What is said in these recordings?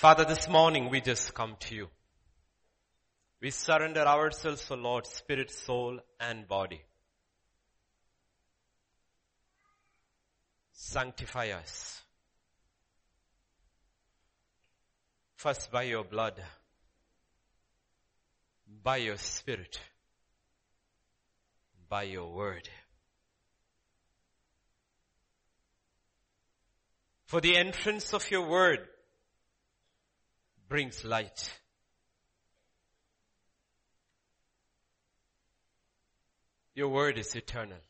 Father, this morning we just come to you. We surrender ourselves, O Lord, spirit, soul, and body. Sanctify us. First by your blood, by your spirit, by your word. For the entrance of your word brings light. Your word is eternal.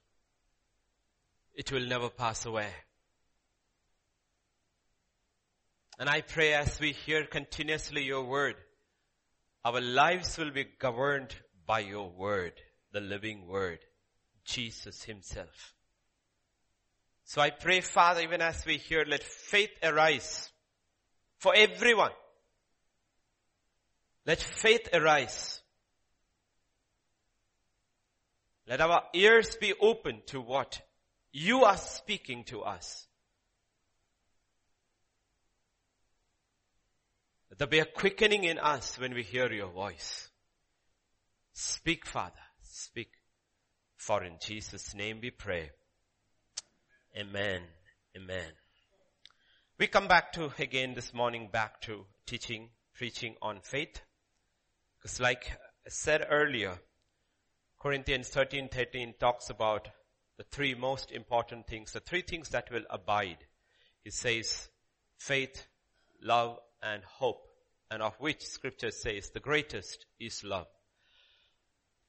It will never pass away. And I pray as we hear continuously your word, our lives will be governed by your word, the living word, Jesus himself. So I pray, Father, even as we hear, let faith arise for everyone. Let faith arise. Let our ears be open to what you are speaking to us. Let there be a quickening in us when we hear your voice. Speak, Father. Speak. For in Jesus' name we pray. Amen. Amen. We come back to again this morning back to teaching, preaching on faith. Because like I said earlier, Corinthians 13, 13 talks about the three most important things, the three things that will abide. He says faith, love, and hope, and of which scripture says the greatest is love.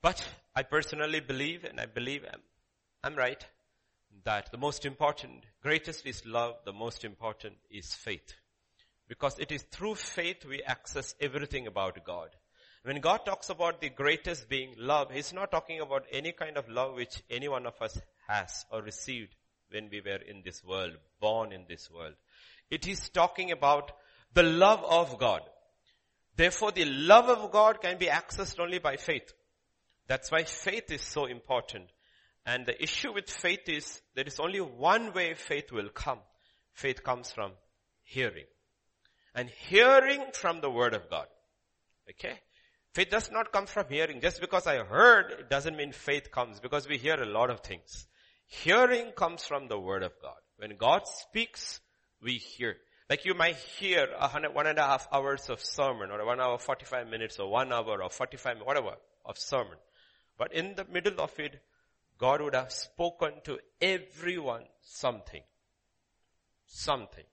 But I personally believe, and I believe I'm, I'm right, that the most important, greatest is love, the most important is faith. Because it is through faith we access everything about God. When God talks about the greatest being love, He's not talking about any kind of love which any one of us has or received when we were in this world, born in this world. It is talking about the love of God. Therefore the love of God can be accessed only by faith. That's why faith is so important. And the issue with faith is there is only one way faith will come. Faith comes from hearing. And hearing from the word of God. Okay? Faith does not come from hearing. Just because I heard, it doesn't mean faith comes because we hear a lot of things. Hearing comes from the word of God. When God speaks, we hear. Like you might hear a hundred, one and a half hours of sermon or one hour, 45 minutes or one hour or 45, whatever of sermon. But in the middle of it, God would have spoken to everyone something. Something.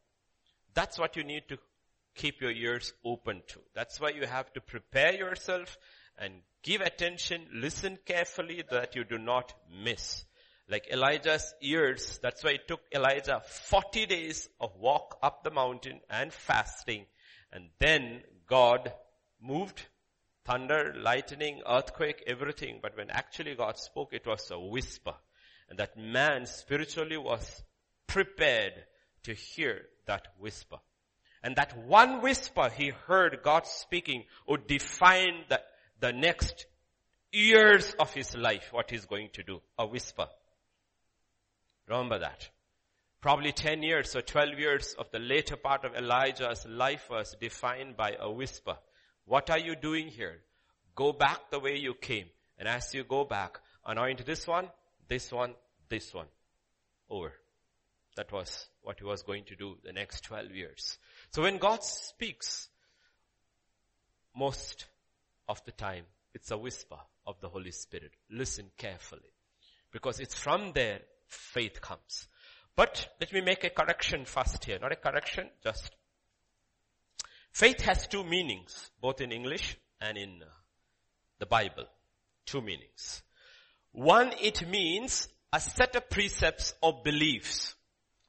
That's what you need to keep your ears open to. That's why you have to prepare yourself and give attention, listen carefully that you do not miss. Like Elijah's ears, that's why it took Elijah 40 days of walk up the mountain and fasting. And then God moved thunder, lightning, earthquake, everything. But when actually God spoke, it was a whisper. And that man spiritually was prepared to hear that whisper. And that one whisper he heard God speaking would define the, the next years of his life, what he's going to do. A whisper. Remember that. Probably 10 years or 12 years of the later part of Elijah's life was defined by a whisper. What are you doing here? Go back the way you came. And as you go back, anoint this one, this one, this one. Over. That was what he was going to do the next 12 years. So when God speaks, most of the time, it's a whisper of the Holy Spirit. Listen carefully. Because it's from there faith comes. But let me make a correction first here. Not a correction, just faith has two meanings, both in English and in uh, the Bible. Two meanings. One, it means a set of precepts or beliefs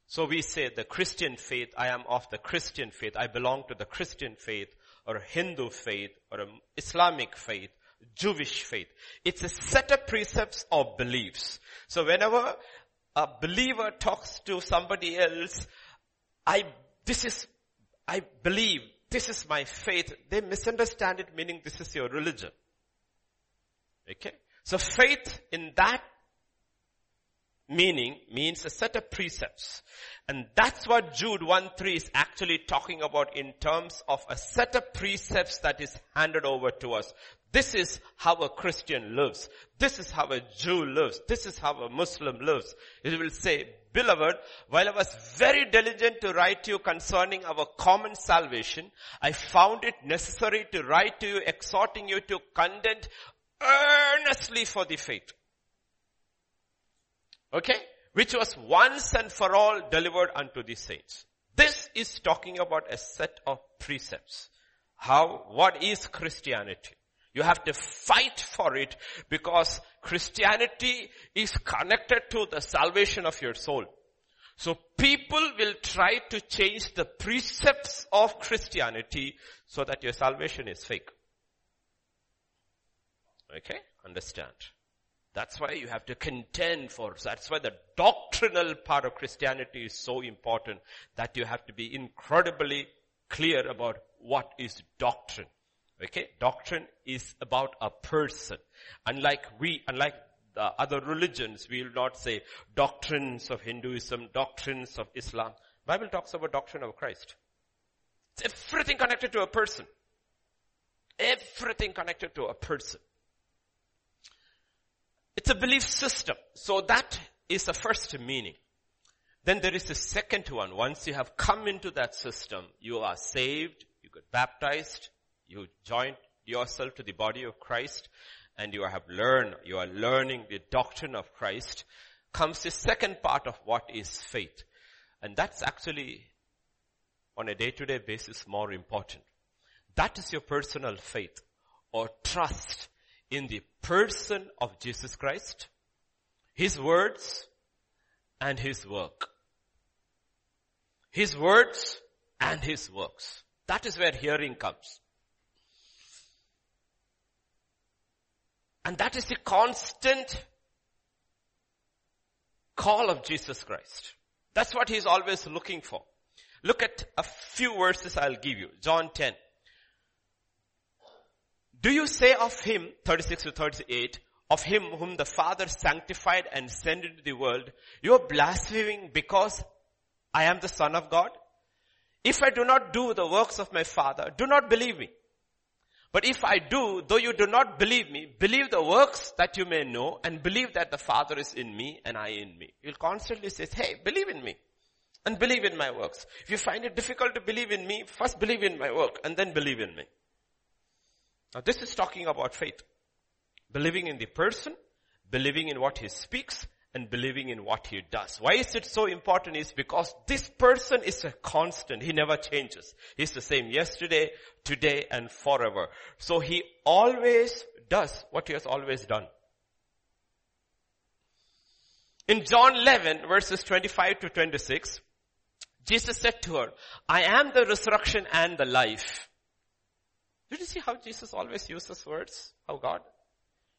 so we say the Christian faith, I am of the Christian faith, I belong to the Christian faith, or Hindu faith, or Islamic faith, Jewish faith. It's a set of precepts or beliefs. So whenever a believer talks to somebody else, I, this is, I believe, this is my faith, they misunderstand it meaning this is your religion. Okay? So faith in that meaning means a set of precepts. And that's what Jude 1-3 is actually talking about in terms of a set of precepts that is handed over to us. This is how a Christian lives. This is how a Jew lives. This is how a Muslim lives. It will say, beloved, while I was very diligent to write to you concerning our common salvation, I found it necessary to write to you exhorting you to contend earnestly for the faith. Okay? Which was once and for all delivered unto the saints. This is talking about a set of precepts. How, what is Christianity? You have to fight for it because Christianity is connected to the salvation of your soul. So people will try to change the precepts of Christianity so that your salvation is fake. Okay? Understand. That's why you have to contend for, that's why the doctrinal part of Christianity is so important that you have to be incredibly clear about what is doctrine. Okay? Doctrine is about a person. Unlike we, unlike the other religions, we will not say doctrines of Hinduism, doctrines of Islam. Bible talks about doctrine of Christ. It's everything connected to a person. Everything connected to a person. It's a belief system. So that is the first meaning. Then there is a second one. Once you have come into that system, you are saved, you get baptized, you join yourself to the body of Christ, and you have learned, you are learning the doctrine of Christ, comes the second part of what is faith. And that's actually on a day-to-day basis more important. That is your personal faith or trust in the person of Jesus Christ, His words, and His work. His words and His works. That is where hearing comes. And that is the constant call of Jesus Christ. That's what He's always looking for. Look at a few verses I'll give you. John 10. Do you say of him, 36 to 38, of him whom the Father sanctified and sent into the world, you are blaspheming because I am the Son of God? If I do not do the works of my Father, do not believe me. But if I do, though you do not believe me, believe the works that you may know and believe that the Father is in me and I in me. You'll constantly say, hey, believe in me and believe in my works. If you find it difficult to believe in me, first believe in my work and then believe in me. Now this is talking about faith. Believing in the person, believing in what he speaks, and believing in what he does. Why is it so important is because this person is a constant. He never changes. He's the same yesterday, today, and forever. So he always does what he has always done. In John 11 verses 25 to 26, Jesus said to her, I am the resurrection and the life. Did you see how Jesus always uses words? How God?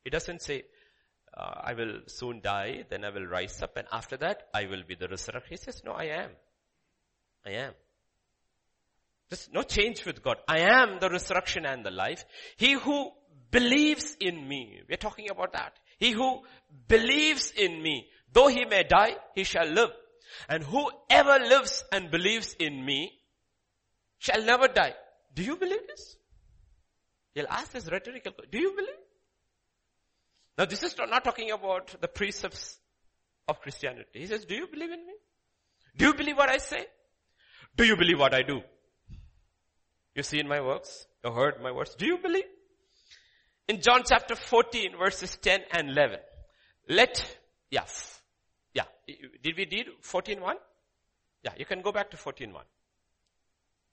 He doesn't say, uh, I will soon die, then I will rise up, and after that, I will be the resurrection. He says, no, I am. I am. There's no change with God. I am the resurrection and the life. He who believes in me, we're talking about that. He who believes in me, though he may die, he shall live. And whoever lives and believes in me shall never die. Do you believe this? He'll ask this rhetorical question. Do you believe? Now this is not talking about the precepts of Christianity. He says, do you believe in me? Do you believe what I say? Do you believe what I do? You see in my works? You heard my words? Do you believe? In John chapter 14 verses 10 and 11. Let, yeah, yeah. Did we read 14.1? Yeah, you can go back to 14.1.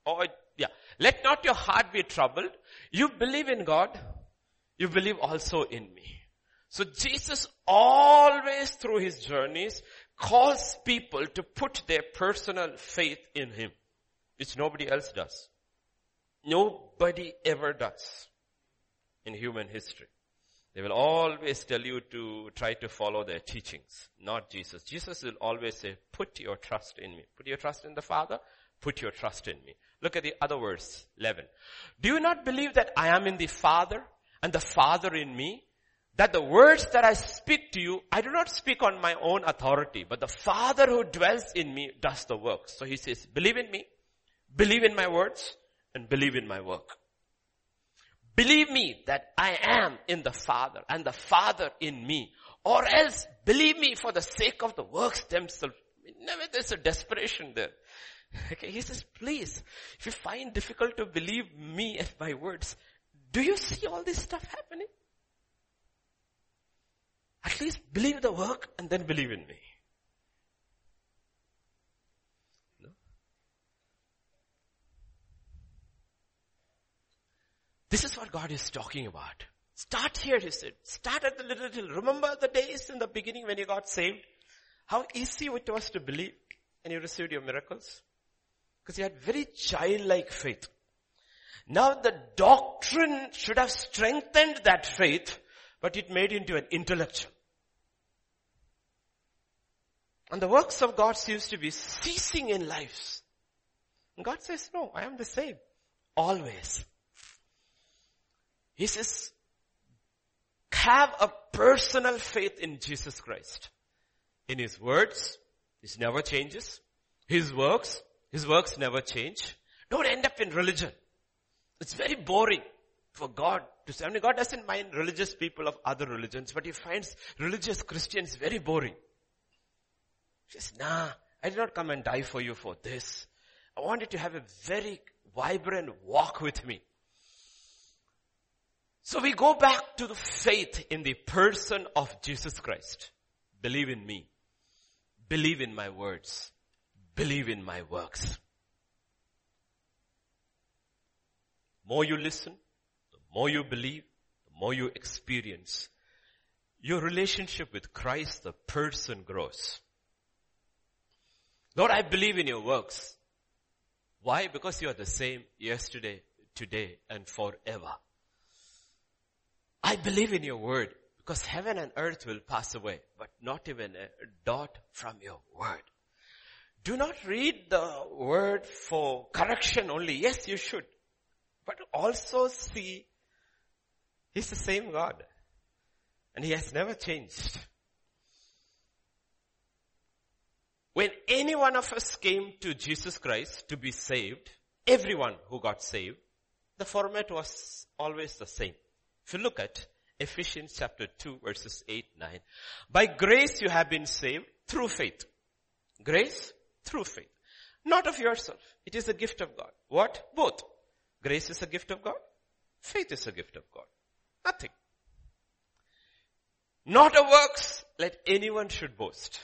Or, yeah. Let not your heart be troubled. You believe in God. You believe also in me. So Jesus always through his journeys calls people to put their personal faith in him, which nobody else does. Nobody ever does in human history. They will always tell you to try to follow their teachings, not Jesus. Jesus will always say, put your trust in me. Put your trust in the Father. Put your trust in me. Look at the other verse, 11. Do you not believe that I am in the Father and the Father in me? that the words that I speak to you, I do not speak on my own authority, but the Father who dwells in me does the work. So he says, believe in me, believe in my words, and believe in my work. Believe me that I am in the Father and the Father in me. Or else believe me for the sake of the works themselves. Never there's a desperation there. Okay, he says, please, if you find difficult to believe me and my words, do you see all this stuff happening? At least believe the work and then believe in me. No? This is what God is talking about. Start here, he said. Start at the little hill. Remember the days in the beginning when you got saved? How easy it was to believe and you received your miracles? Because you had very childlike faith. Now the doctrine should have strengthened that faith, but it made into an intellectual. And the works of God seems to be ceasing in lives. And God says, no, I am the same. Always. He says, have a personal faith in Jesus Christ. In His words, He never changes. His works, His works never change. Don't end up in religion. It's very boring for God to say. I mean, God doesn't mind religious people of other religions, but He finds religious Christians very boring. She says, nah, I did not come and die for you for this. I wanted to have a very vibrant walk with me. So we go back to the faith in the person of Jesus Christ. Believe in me. Believe in my words. Believe in my works. more you listen, the more you believe, the more you experience, your relationship with Christ, the person grows. Lord, I believe in your works. Why? Because you are the same yesterday, today, and forever. I believe in your word because heaven and earth will pass away, but not even a dot from your word. Do not read the word for correction only. Yes, you should. But also see, He's the same God. And He has never changed. When any one of us came to Jesus Christ to be saved, everyone who got saved, the format was always the same. If you look at Ephesians chapter 2 verses 8, 9. By grace you have been saved through faith. Grace through faith. Not of yourself. It is a gift of God. What? Both. Grace is a gift of God. Faith is a gift of God. Nothing. Not a works, let anyone should boast.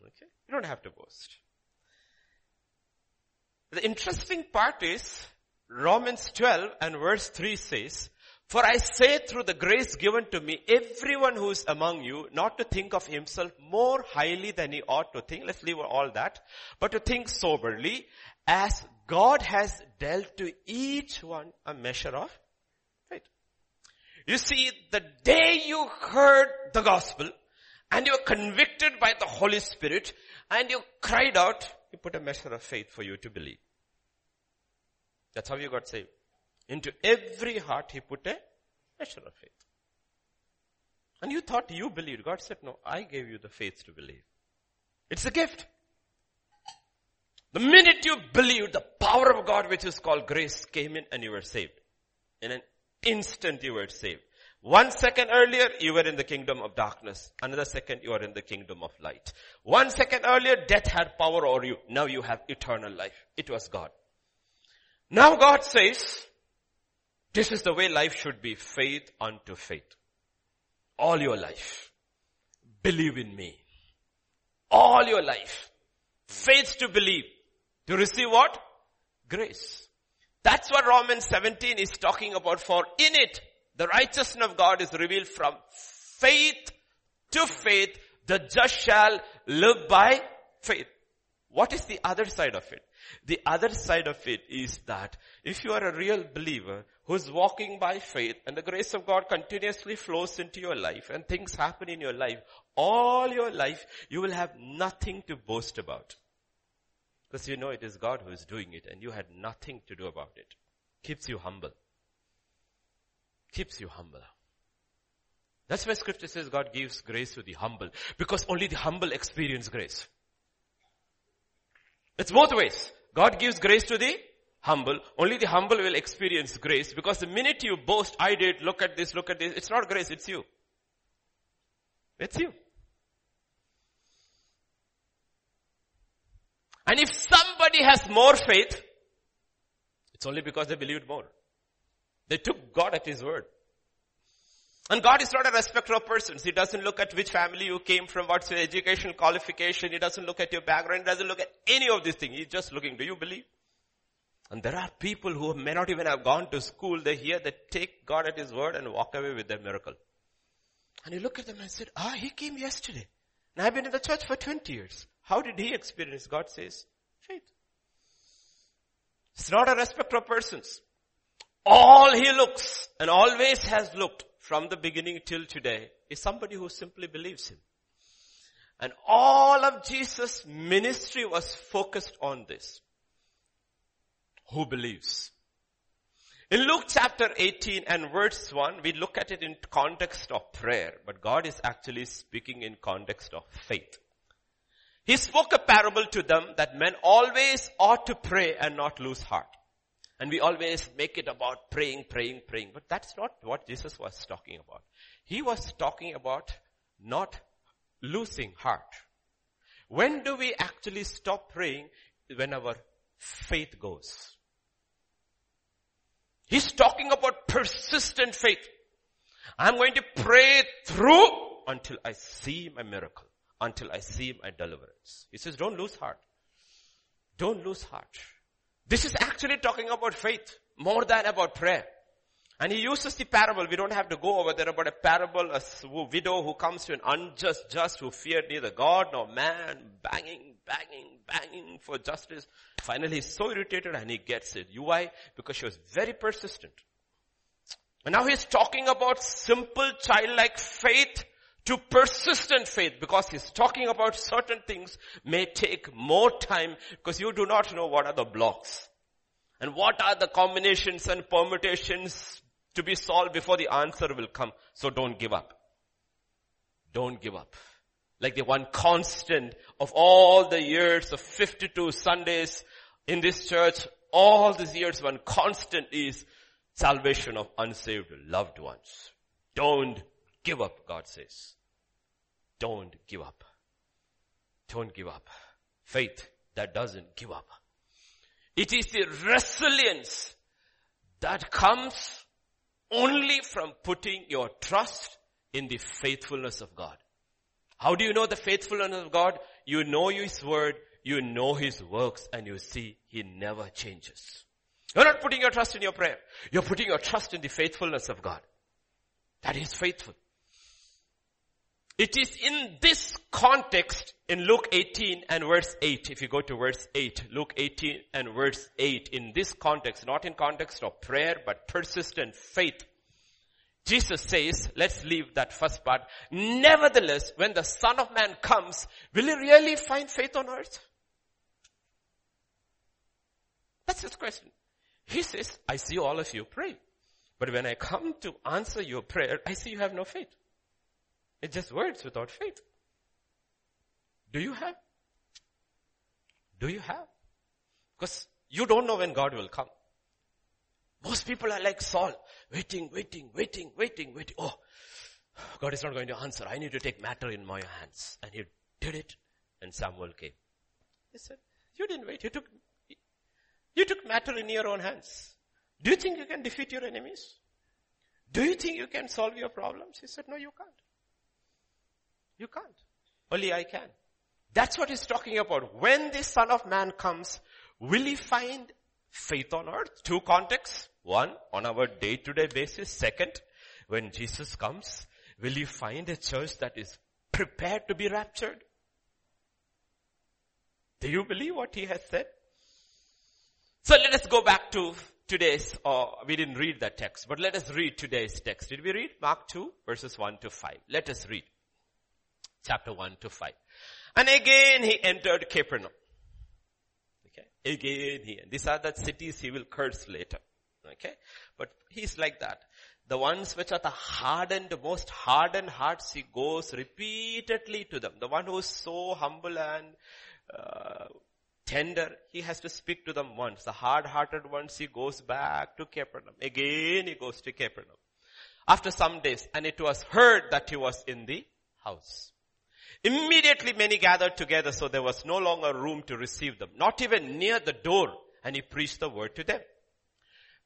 Okay? You don't have to boast. The interesting part is, Romans 12 and verse 3 says, For I say through the grace given to me, everyone who is among you, not to think of himself more highly than he ought to think, let's leave all that, but to think soberly, as God has dealt to each one a measure of faith. You see, the day you heard the gospel, and you were convicted by the Holy Spirit, and you cried out, He put a measure of faith for you to believe. That's how you got saved. Into every heart He put a measure of faith. And you thought you believed. God said, no, I gave you the faith to believe. It's a gift. The minute you believed, the power of God which is called grace came in and you were saved. In an instant you were saved. One second earlier, you were in the kingdom of darkness. Another second, you are in the kingdom of light. One second earlier, death had power over you. Now you have eternal life. It was God. Now God says, this is the way life should be. Faith unto faith. All your life. Believe in me. All your life. Faith to believe. To receive what? Grace. That's what Romans 17 is talking about. For in it, the righteousness of God is revealed from faith to faith. The just shall live by faith. What is the other side of it? The other side of it is that if you are a real believer who's walking by faith and the grace of God continuously flows into your life and things happen in your life, all your life you will have nothing to boast about. Because you know it is God who is doing it and you had nothing to do about it. Keeps you humble keeps you humble. That's why scripture says God gives grace to the humble. Because only the humble experience grace. It's both ways. God gives grace to the humble. Only the humble will experience grace because the minute you boast, I did, look at this, look at this, it's not grace, it's you. It's you. And if somebody has more faith, it's only because they believed more. They took God at His word. And God is not a respecter of persons. He doesn't look at which family you came from, what's your educational qualification. He doesn't look at your background. He doesn't look at any of these things. He's just looking, do you believe? And there are people who may not even have gone to school. They hear, they take God at His word and walk away with their miracle. And you look at them and said, ah, he came yesterday. And I've been in the church for 20 years. How did he experience? God says, faith. It's not a respecter of persons. All he looks and always has looked from the beginning till today is somebody who simply believes him. And all of Jesus' ministry was focused on this. Who believes? In Luke chapter 18 and verse 1, we look at it in context of prayer, but God is actually speaking in context of faith. He spoke a parable to them that men always ought to pray and not lose heart. And we always make it about praying, praying, praying. But that's not what Jesus was talking about. He was talking about not losing heart. When do we actually stop praying? When our faith goes. He's talking about persistent faith. I'm going to pray through until I see my miracle, until I see my deliverance. He says, don't lose heart. Don't lose heart. This is actually talking about faith more than about prayer. And he uses the parable. We don't have to go over there about a parable, a widow who comes to an unjust just who feared neither God nor man, banging, banging, banging for justice. Finally he's so irritated and he gets it. You why? Because she was very persistent. And now he's talking about simple childlike faith to persistent faith because he's talking about certain things may take more time because you do not know what are the blocks and what are the combinations and permutations to be solved before the answer will come. So don't give up. Don't give up. Like the one constant of all the years of 52 Sundays in this church, all these years one constant is salvation of unsaved loved ones. Don't give up, God says. Don't give up. Don't give up. Faith that doesn't give up. It is the resilience that comes only from putting your trust in the faithfulness of God. How do you know the faithfulness of God? You know His word, you know His works, and you see He never changes. You're not putting your trust in your prayer. You're putting your trust in the faithfulness of God. That is faithful. It is in this context in Luke 18 and verse 8, if you go to verse 8, Luke 18 and verse 8, in this context, not in context of prayer, but persistent faith, Jesus says, let's leave that first part. Nevertheless, when the son of man comes, will he really find faith on earth? That's his question. He says, I see all of you pray. But when I come to answer your prayer, I see you have no faith. It's just words without faith. Do you have? Do you have? Because you don't know when God will come. Most people are like Saul, waiting, waiting, waiting, waiting, waiting. Oh, God is not going to answer. I need to take matter in my hands. And he did it, and Samuel came. He said, you didn't wait. You took, you took matter in your own hands. Do you think you can defeat your enemies? Do you think you can solve your problems? He said, no, you can't. You can't. Only I can. That's what he's talking about. When the son of man comes, will he find faith on earth? Two contexts. One, on our day to day basis. Second, when Jesus comes, will he find a church that is prepared to be raptured? Do you believe what he has said? So let us go back to today's, or we didn't read that text, but let us read today's text. Did we read Mark 2 verses 1 to 5? Let us read chapter 1 to 5. And again he entered Capernaum. Okay. Again he, these are the cities he will curse later. Okay? But he's like that. The ones which are the hardened, most hardened hearts, he goes repeatedly to them. The one who is so humble and uh, tender, he has to speak to them once. The hard-hearted ones, he goes back to Capernaum. Again, he goes to Capernaum. After some days, and it was heard that he was in the house. Immediately many gathered together, so there was no longer room to receive them, not even near the door, and he preached the word to them.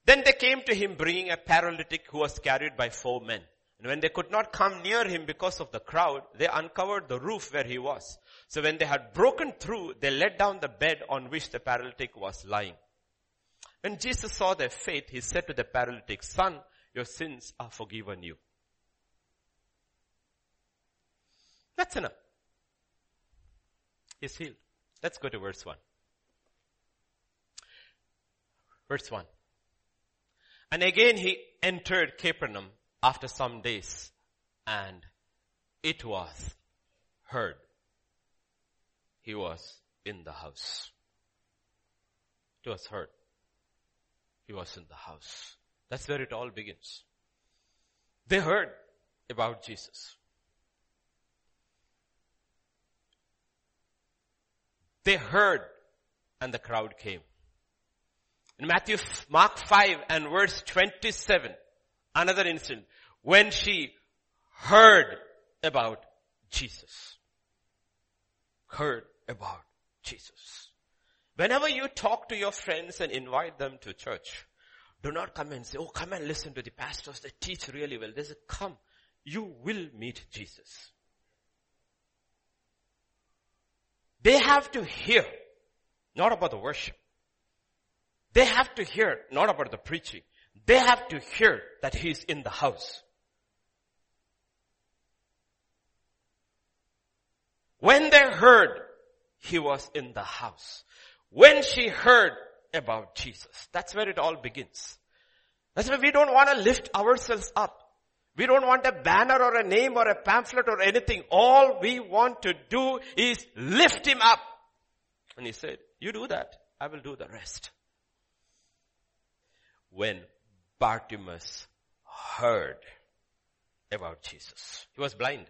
Then they came to him bringing a paralytic who was carried by four men. And when they could not come near him because of the crowd, they uncovered the roof where he was. So when they had broken through, they let down the bed on which the paralytic was lying. When Jesus saw their faith, he said to the paralytic, son, your sins are forgiven you. That's enough. He's healed. Let's go to verse 1. Verse 1. And again he entered Capernaum after some days and it was heard. He was in the house. It was heard. He was in the house. That's where it all begins. They heard about Jesus. They heard and the crowd came. In Matthew, Mark 5 and verse 27, another incident, when she heard about Jesus. Heard about Jesus. Whenever you talk to your friends and invite them to church, do not come and say, oh come and listen to the pastors, they teach really well. They say, come, you will meet Jesus. They have to hear, not about the worship. They have to hear, not about the preaching. They have to hear that he's in the house. When they heard, he was in the house. When she heard about Jesus, that's where it all begins. That's why we don't want to lift ourselves up. We don't want a banner or a name or a pamphlet or anything. All we want to do is lift him up. And he said, you do that, I will do the rest when Bartimaeus heard about Jesus. He was blind,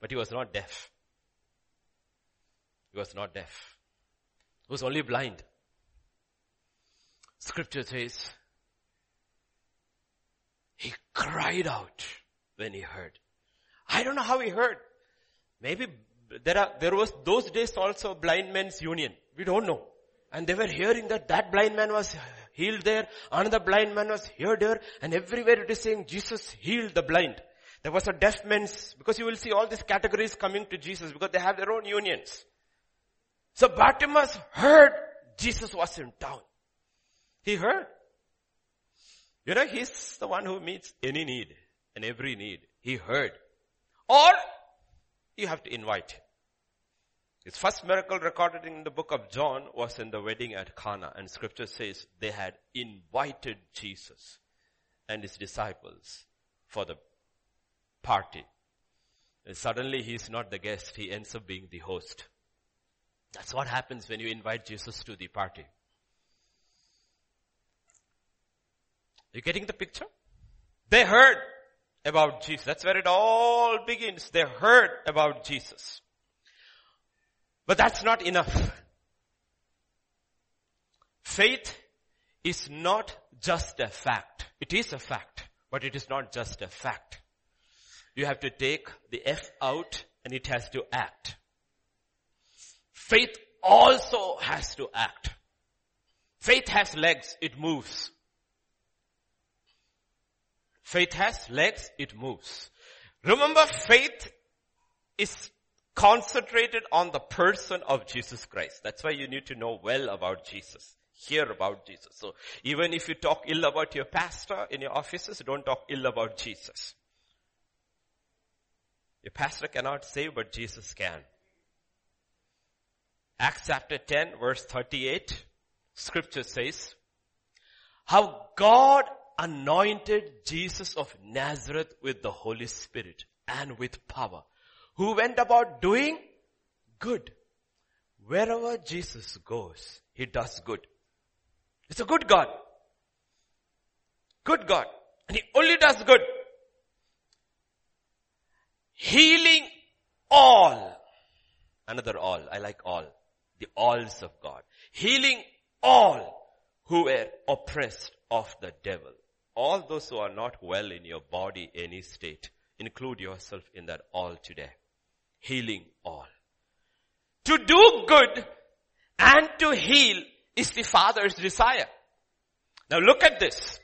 but he was not deaf. He was not deaf. He was only blind. Scripture says, he cried out when he heard. I don't know how he heard. Maybe there are, there was those days also blind men's union. We don't know. And they were hearing that that blind man was healed there, another blind man was healed there, and everywhere it is saying Jesus healed the blind. There was a deaf man's, because you will see all these categories coming to Jesus because they have their own unions. So Bartimaeus heard Jesus was in town. He heard. You know, he's the one who meets any need and every need. He heard. Or you have to invite him. His first miracle recorded in the book of John was in the wedding at Cana and scripture says they had invited Jesus and his disciples for the party. And suddenly he's not the guest, he ends up being the host. That's what happens when you invite Jesus to the party. You getting the picture? They heard about Jesus. That's where it all begins. They heard about Jesus. But that's not enough. Faith is not just a fact. It is a fact, but it is not just a fact. You have to take the F out and it has to act. Faith also has to act. Faith has legs, it moves. Faith has legs, it moves. Remember faith is concentrated on the person of Jesus Christ. That's why you need to know well about Jesus. Hear about Jesus. So even if you talk ill about your pastor in your offices, don't talk ill about Jesus. Your pastor cannot save, but Jesus can. Acts chapter 10 verse 38, scripture says, how God anointed Jesus of Nazareth with the Holy Spirit and with power who went about doing good. Wherever Jesus goes, He does good. It's a good God. Good God. And He only does good. Healing all. Another all. I like all. The alls of God. Healing all who were oppressed of the devil. All those who are not well in your body, any state, include yourself in that all today. Healing all. To do good and to heal is the Father's desire. Now look at this.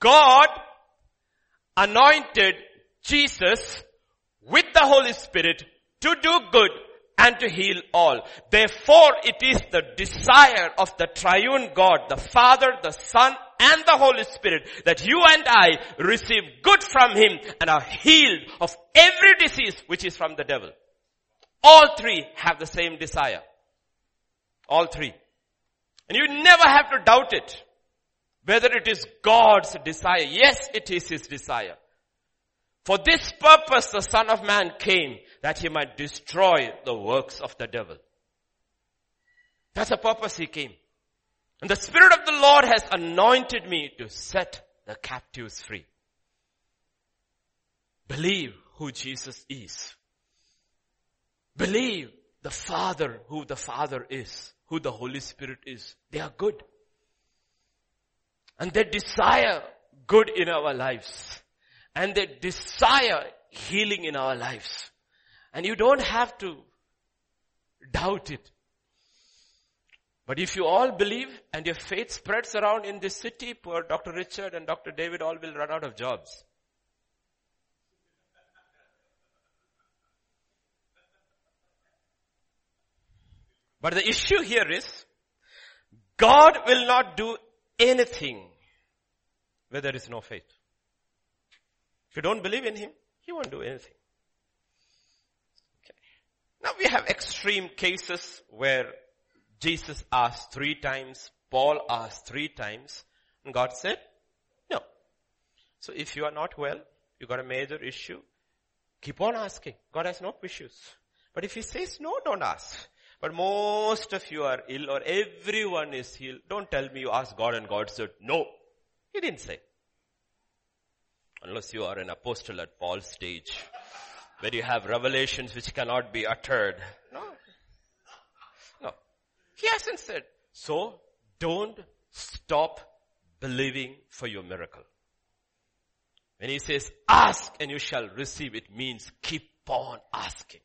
God anointed Jesus with the Holy Spirit to do good and to heal all. Therefore it is the desire of the triune God, the Father, the Son, and the Holy Spirit that you and I receive good from Him and are healed of every disease which is from the devil. All three have the same desire. All three. And you never have to doubt it. Whether it is God's desire. Yes, it is His desire. For this purpose the Son of Man came that He might destroy the works of the devil. That's the purpose He came. And the Spirit of the Lord has anointed me to set the captives free. Believe who Jesus is. Believe the Father, who the Father is, who the Holy Spirit is. They are good. And they desire good in our lives. And they desire healing in our lives. And you don't have to doubt it. But if you all believe and your faith spreads around in this city, poor Dr. Richard and Dr. David all will run out of jobs. But the issue here is, God will not do anything where there is no faith. If you don't believe in Him, He won't do anything. Okay. Now we have extreme cases where Jesus asked three times, Paul asked three times, and God said, no. So if you are not well, you got a major issue, keep on asking. God has no issues. But if He says no, don't ask. But most of you are ill or everyone is healed. Don't tell me you asked God and God said no. He didn't say. Unless you are an apostle at Paul's stage, where you have revelations which cannot be uttered. He hasn't said. So, don't stop believing for your miracle. When he says, ask and you shall receive, it means keep on asking.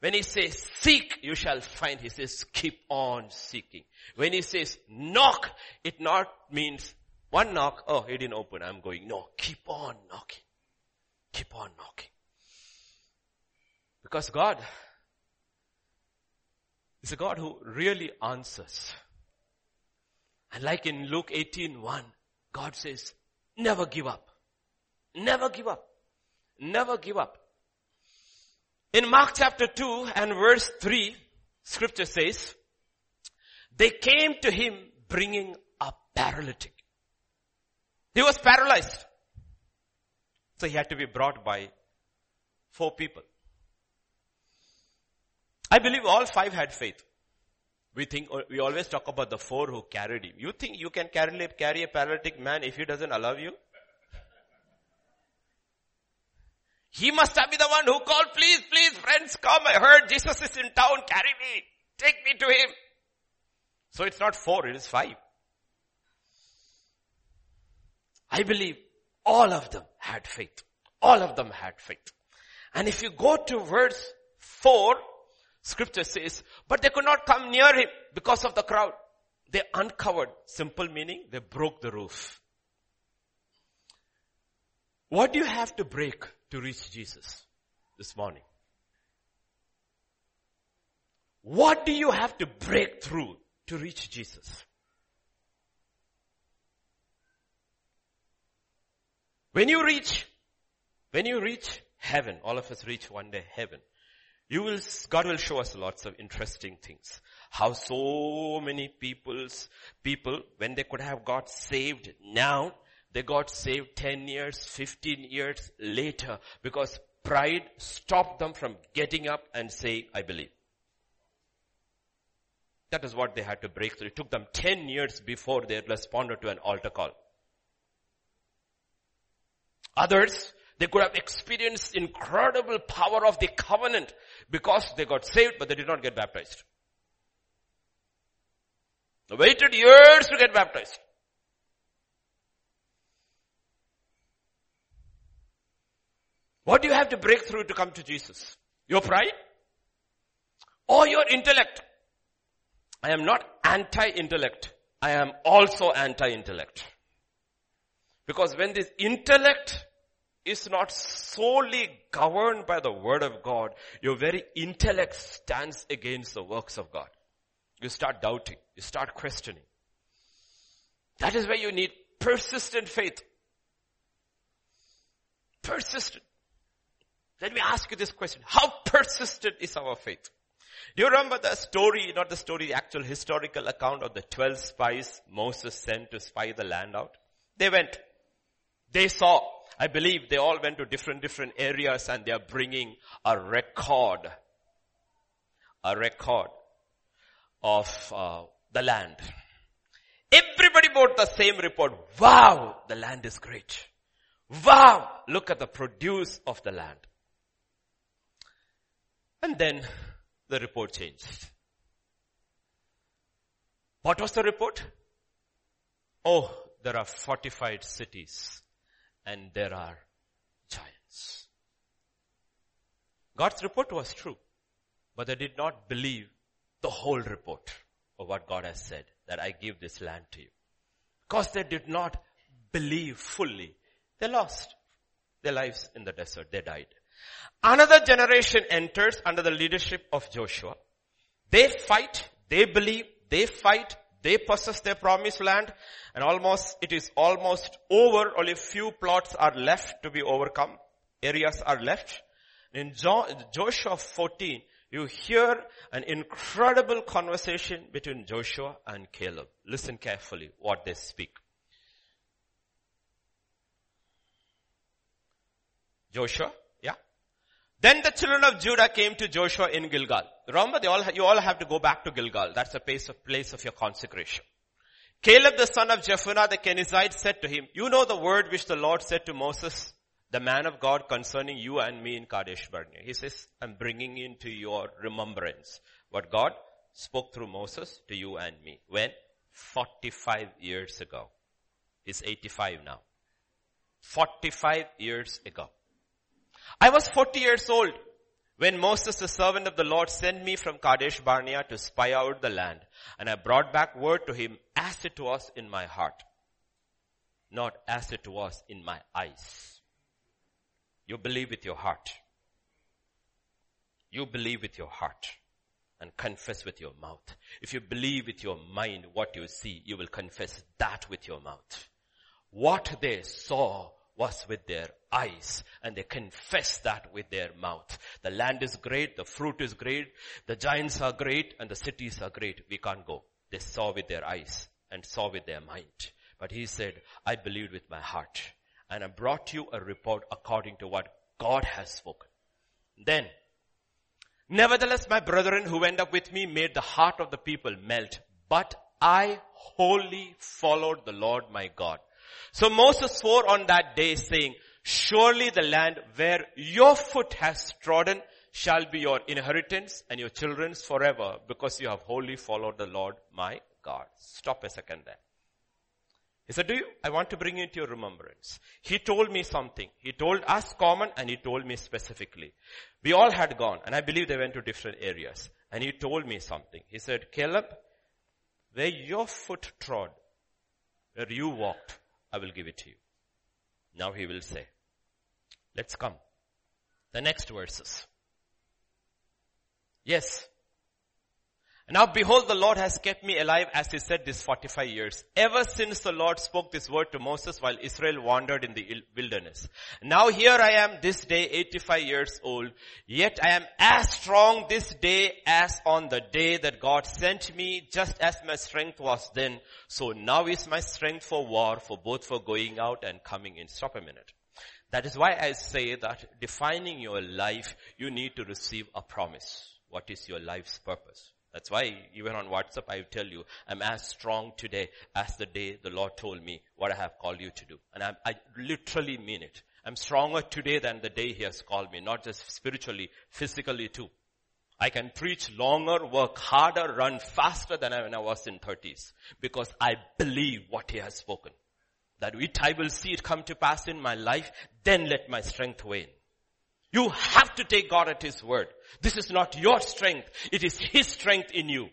When he says seek, you shall find, he says keep on seeking. When he says knock, it not means one knock, oh, he didn't open, I'm going. No, keep on knocking. Keep on knocking. Because God is a God who really answers. And like in Luke 18, 1, God says, never give up. Never give up. Never give up. In Mark chapter 2 and verse 3, scripture says, they came to him bringing a paralytic. He was paralyzed. So he had to be brought by four people. I believe all five had faith. We think, we always talk about the four who carried him. You think you can carry, carry a paralytic man if he doesn't allow you? He must have been the one who called, please, please, friends, come. I heard Jesus is in town. Carry me. Take me to him. So it's not four, it is five. I believe all of them had faith. All of them had faith. And if you go to verse four, scripture says, but they could not come near him because of the crowd. They uncovered. Simple meaning, they broke the roof. What do you have to break to reach Jesus this morning? What do you have to break through to reach Jesus? When you reach, when you reach heaven, all of us reach one day heaven, you will, God will show us lots of interesting things. How so many people's, people, when they could have got saved now, they got saved 10 years, 15 years later because pride stopped them from getting up and saying, I believe. That is what they had to break through. It took them 10 years before they responded to an altar call. Others, they could have experienced incredible power of the covenant because they got saved, but they did not get baptized. They waited years to get baptized. What do you have to break through to come to Jesus? Your pride? Or your intellect? I am not anti-intellect. I am also anti-intellect. Because when this intellect is not solely governed by the word of God, your very intellect stands against the works of God. You start doubting. You start questioning. That is where you need persistent faith. Persistent. Let me ask you this question. How persistent is our faith? Do you remember the story, not the story, the actual historical account of the 12 spies Moses sent to spy the land out? They went. They saw. I believe they all went to different, different areas and they are bringing a record. A record of uh, the land. Everybody brought the same report. Wow, the land is great. Wow, look at the produce of the land. And then the report changed. What was the report? Oh, there are fortified cities and there are giants. God's report was true, but they did not believe the whole report of what God has said, that I give this land to you. Because they did not believe fully, they lost their lives in the desert. They died. Another generation enters under the leadership of Joshua. They fight, they believe, they fight, they possess their promised land and almost, it is almost over. Only few plots are left to be overcome. Areas are left. In Joshua 14, you hear an incredible conversation between Joshua and Caleb. Listen carefully what they speak. Joshua then the children of Judah came to Joshua in Gilgal. Remember, all, you all have to go back to Gilgal. That's the place of, place of your consecration. Caleb the son of Jephunneh the Kenizzite said to him, you know the word which the Lord said to Moses, the man of God concerning you and me in Kadesh Barnea. He says, I'm bringing into your remembrance what God spoke through Moses to you and me. When? 45 years ago. He's 85 now. 45 years ago. I was 40 years old when Moses, the servant of the Lord, sent me from Kadesh Barnea to spy out the land. And I brought back word to him as it was in my heart, not as it was in my eyes. You believe with your heart. You believe with your heart and confess with your mouth. If you believe with your mind what you see, you will confess that with your mouth. What they saw was with their eyes and they confess that with their mouth. The land is great, the fruit is great, the giants are great and the cities are great. We can't go. They saw with their eyes and saw with their mind. But he said, I believed with my heart and I brought you a report according to what God has spoken. Then, nevertheless my brethren who went up with me made the heart of the people melt, but I wholly followed the Lord my God. So Moses swore on that day saying, surely the land where your foot has trodden shall be your inheritance and your children's forever because you have wholly followed the Lord my God. Stop a second there. He said, do you? I want to bring you to your remembrance. He told me something. He told us common and he told me specifically. We all had gone and I believe they went to different areas and he told me something. He said, Caleb, where your foot trod, where you walked, I will give it to you. Now he will say, let's come. The next verses. Yes, now behold, the Lord has kept me alive as he said this 45 years. Ever since the Lord spoke this word to Moses while Israel wandered in the wilderness. Now here I am this day 85 years old. Yet I am as strong this day as on the day that God sent me just as my strength was then. So now is my strength for war for both for going out and coming in. Stop a minute. That is why I say that defining your life, you need to receive a promise. What is your life's purpose? That's why even on WhatsApp I tell you, I'm as strong today as the day the Lord told me what I have called you to do. And I, I literally mean it. I'm stronger today than the day he has called me, not just spiritually, physically too. I can preach longer, work harder, run faster than when I was in 30s because I believe what he has spoken. That which I will see it come to pass in my life, then let my strength wane. You have to take God at His word. This is not your strength. It is His strength in you.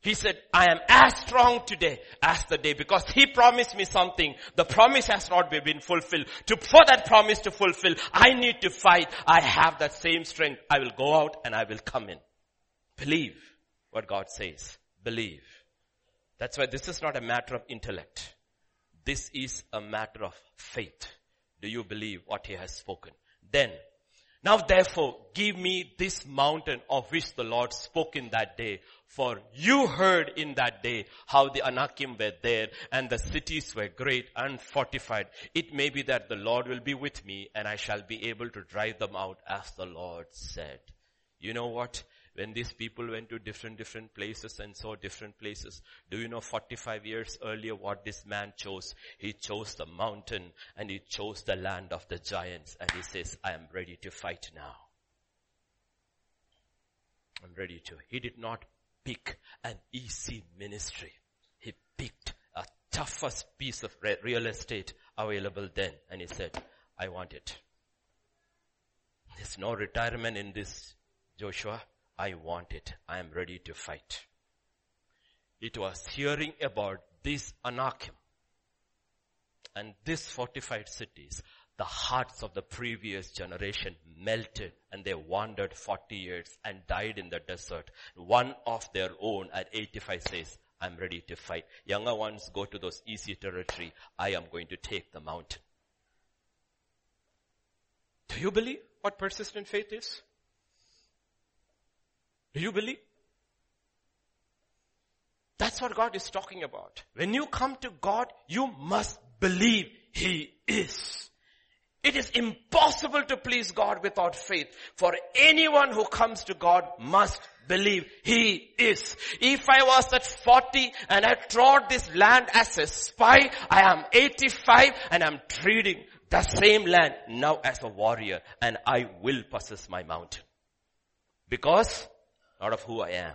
He said, I am as strong today as the day because he promised me something. The promise has not been fulfilled. To, for that promise to fulfill, I need to fight. I have that same strength. I will go out and I will come in. Believe what God says. Believe. That's why this is not a matter of intellect. This is a matter of faith. Do you believe what he has spoken? Then now therefore, give me this mountain of which the Lord spoke in that day. For you heard in that day how the Anakim were there and the cities were great and fortified. It may be that the Lord will be with me and I shall be able to drive them out as the Lord said. You know what? When these people went to different, different places and saw different places. Do you know 45 years earlier what this man chose? He chose the mountain and he chose the land of the giants and he says, I am ready to fight now. I'm ready to. He did not pick an easy ministry. He picked a toughest piece of real estate available then and he said, I want it. There's no retirement in this, Joshua. I want it. I am ready to fight. It was hearing about this Anakim and these fortified cities. The hearts of the previous generation melted and they wandered 40 years and died in the desert. One of their own at 85 says, I'm ready to fight. Younger ones go to those easy territory. I am going to take the mountain. Do you believe what persistent faith is? Do you believe? That's what God is talking about. When you come to God, you must believe He is. It is impossible to please God without faith. For anyone who comes to God must believe He is. If I was at 40 and I trod this land as a spy, I am 85 and I'm treating the same land now as a warrior and I will possess my mountain. Because not of who I am,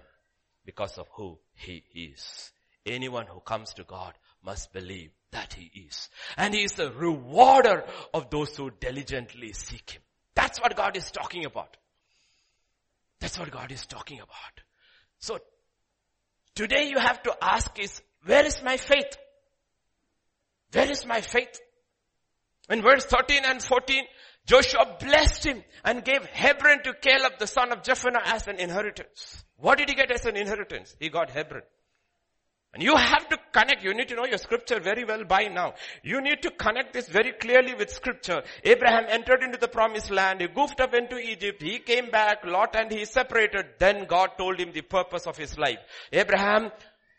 because of who He is. Anyone who comes to God must believe that He is. And He is the rewarder of those who diligently seek Him. That's what God is talking about. That's what God is talking about. So, today you have to ask is, where is my faith? Where is my faith? In verse 13 and 14, Joshua blessed him and gave Hebron to Caleb, the son of Jephunneh, as an inheritance. What did he get as an inheritance? He got Hebron. And you have to connect, you need to know your scripture very well by now. You need to connect this very clearly with scripture. Abraham entered into the promised land, he goofed up into Egypt, he came back, Lot and he separated, then God told him the purpose of his life. Abraham,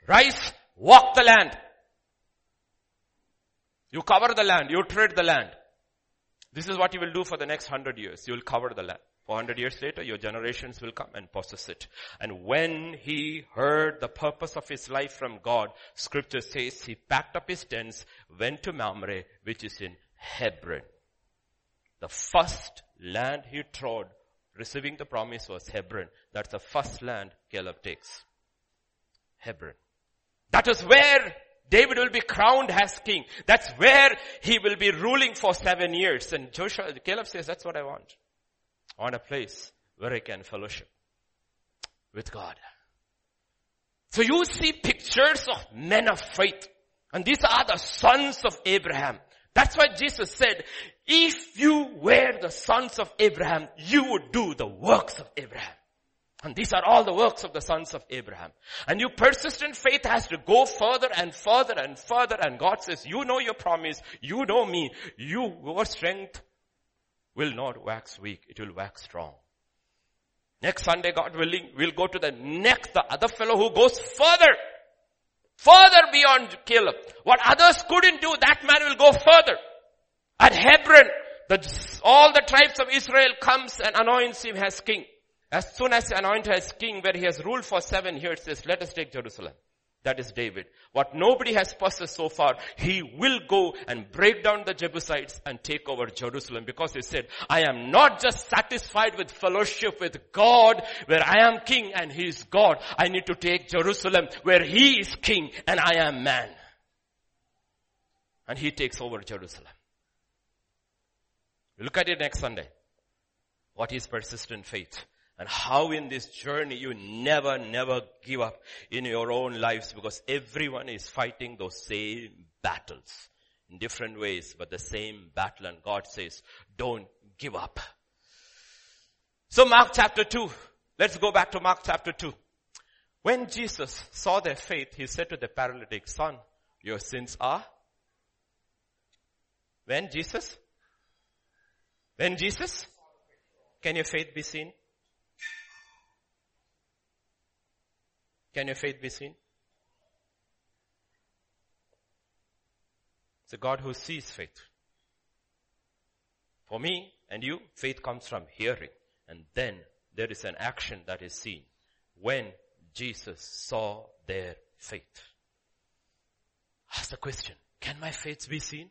rise, walk the land. You cover the land, you tread the land. This is what you will do for the next hundred years. You will cover the land. 400 years later, your generations will come and possess it. And when he heard the purpose of his life from God, scripture says he packed up his tents, went to Mamre, which is in Hebron. The first land he trod, receiving the promise was Hebron. That's the first land Caleb takes. Hebron. That is where David will be crowned as king. That's where he will be ruling for seven years. And Joshua, Caleb says, that's what I want. I want a place where I can fellowship with God. So you see pictures of men of faith. And these are the sons of Abraham. That's why Jesus said, if you were the sons of Abraham, you would do the works of Abraham. And these are all the works of the sons of Abraham. And your persistent faith has to go further and further and further. And God says, you know your promise. You know me. You, your strength will not wax weak. It will wax strong. Next Sunday, God willing, we'll go to the next, the other fellow who goes further. Further beyond Caleb. What others couldn't do, that man will go further. At Hebron, the, all the tribes of Israel comes and anoints him as king. As soon as anointed as king where he has ruled for seven years says, let us take Jerusalem. That is David. What nobody has possessed so far, he will go and break down the Jebusites and take over Jerusalem because he said, I am not just satisfied with fellowship with God where I am king and he is God. I need to take Jerusalem where he is king and I am man. And he takes over Jerusalem. look at it next Sunday. What is persistent faith? And how in this journey you never, never give up in your own lives because everyone is fighting those same battles in different ways, but the same battle. And God says, don't give up. So Mark chapter 2. Let's go back to Mark chapter 2. When Jesus saw their faith, he said to the paralytic, son, your sins are? When Jesus? When Jesus? Can your faith be seen? Can your faith be seen? It's a God who sees faith. For me and you, faith comes from hearing. And then there is an action that is seen when Jesus saw their faith. Ask the question, can my faith be seen?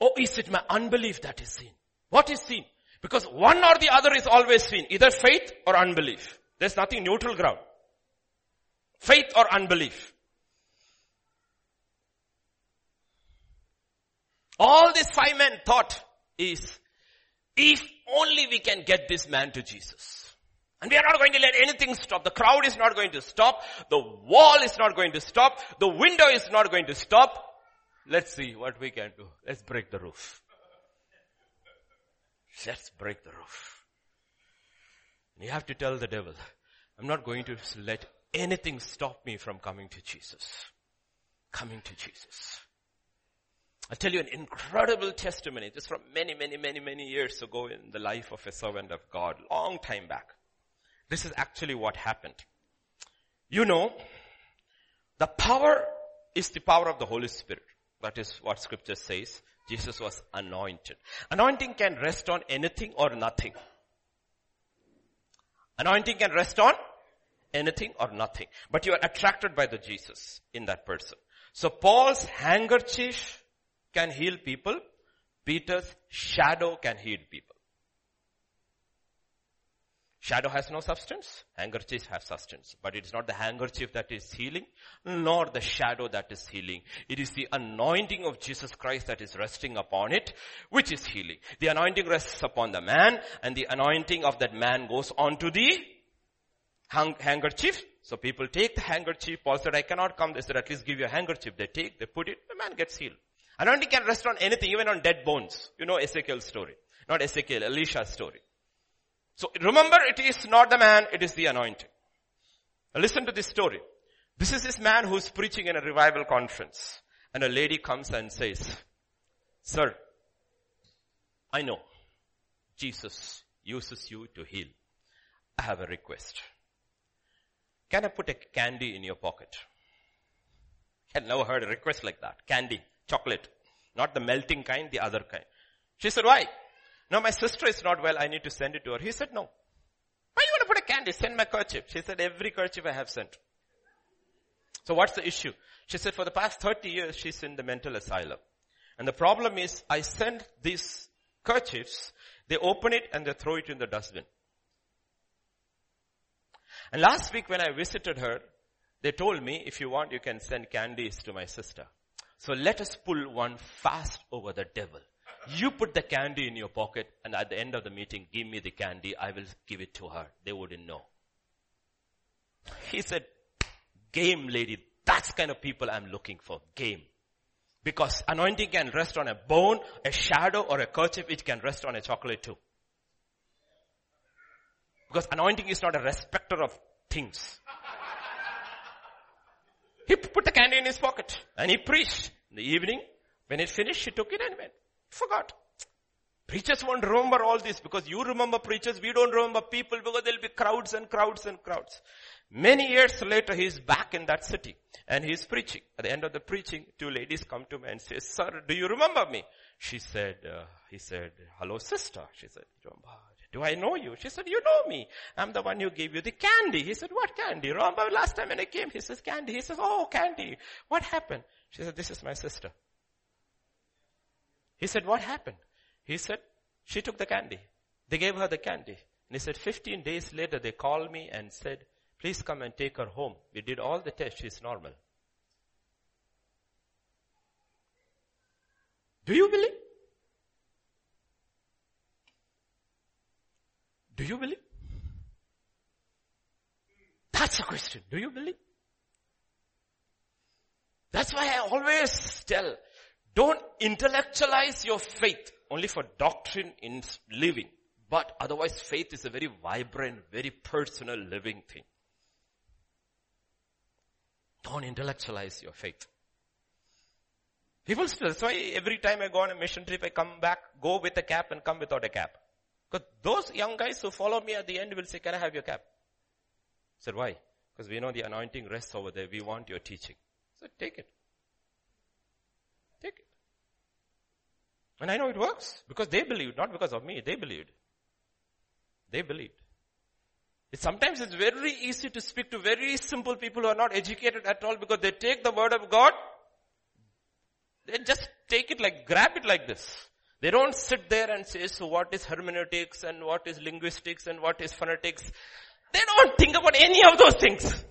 Or is it my unbelief that is seen? What is seen? Because one or the other is always seen, either faith or unbelief. There's nothing neutral ground. Faith or unbelief. All these five men thought is, if only we can get this man to Jesus. And we are not going to let anything stop. The crowd is not going to stop. The wall is not going to stop. The window is not going to stop. Let's see what we can do. Let's break the roof. Let's break the roof. You have to tell the devil, I'm not going to let anything stop me from coming to Jesus. Coming to Jesus. I'll tell you an incredible testimony just from many, many, many, many years ago in the life of a servant of God, long time back. This is actually what happened. You know, the power is the power of the Holy Spirit. That is what scripture says. Jesus was anointed. Anointing can rest on anything or nothing. Anointing can rest on anything or nothing. But you are attracted by the Jesus in that person. So Paul's handkerchief can heal people. Peter's shadow can heal people. Shadow has no substance. Handkerchief has substance. But it is not the handkerchief that is healing, nor the shadow that is healing. It is the anointing of Jesus Christ that is resting upon it, which is healing. The anointing rests upon the man, and the anointing of that man goes on to the handkerchief. So people take the handkerchief. Paul said, I cannot come. They said, at least give you a handkerchief. They take, they put it, the man gets healed. Anointing can rest on anything, even on dead bones. You know Ezekiel's story. Not Ezekiel, Elisha's story. So remember, it is not the man, it is the anointing. Now listen to this story. This is this man who's preaching in a revival conference. And a lady comes and says, Sir, I know Jesus uses you to heal. I have a request. Can I put a candy in your pocket? I had never heard a request like that. Candy, chocolate. Not the melting kind, the other kind. She said, why? No, my sister is not well. I need to send it to her. He said, no. Why you want to put a candy? Send my kerchief. She said, every kerchief I have sent. So what's the issue? She said, for the past 30 years, she's in the mental asylum. And the problem is, I send these kerchiefs, they open it and they throw it in the dustbin. And last week when I visited her, they told me, if you want, you can send candies to my sister. So let us pull one fast over the devil. You put the candy in your pocket and at the end of the meeting, give me the candy. I will give it to her. They wouldn't know. He said, game lady, that's kind of people I'm looking for. Game. Because anointing can rest on a bone, a shadow, or a kerchief. It can rest on a chocolate too. Because anointing is not a respecter of things. He put the candy in his pocket and he preached. In the evening, when it finished, he took it and went. Forgot. Preachers won't remember all this because you remember preachers, we don't remember people because there'll be crowds and crowds and crowds. Many years later, he's back in that city and he's preaching. At the end of the preaching, two ladies come to me and say, sir, do you remember me? She said, uh, he said, hello sister. She said, Do I know you? She said, you know me. I'm the one who gave you the candy. He said, what candy? Remember last time when I came, he says, candy. He says, oh, candy. What happened? She said, this is my sister. He said, what happened? He said, she took the candy. They gave her the candy. And he said, 15 days later, they called me and said, please come and take her home. We did all the tests. She's normal. Do you believe? Do you believe? That's a question. Do you believe? That's why I always tell, don't intellectualize your faith only for doctrine in living. But otherwise faith is a very vibrant, very personal living thing. Don't intellectualize your faith. People still, that's why every time I go on a mission trip, I come back, go with a cap and come without a cap. Because those young guys who follow me at the end will say, can I have your cap? I said, why? Because we know the anointing rests over there. We want your teaching. Said, take it. Take it. And I know it works because they believed, not because of me. They believed. They believed. sometimes it's very easy to speak to very simple people who are not educated at all because they take the word of God they just take it like, grab it like this. They don't sit there and say, so what is hermeneutics and what is linguistics and what is phonetics. They don't think about any of those things.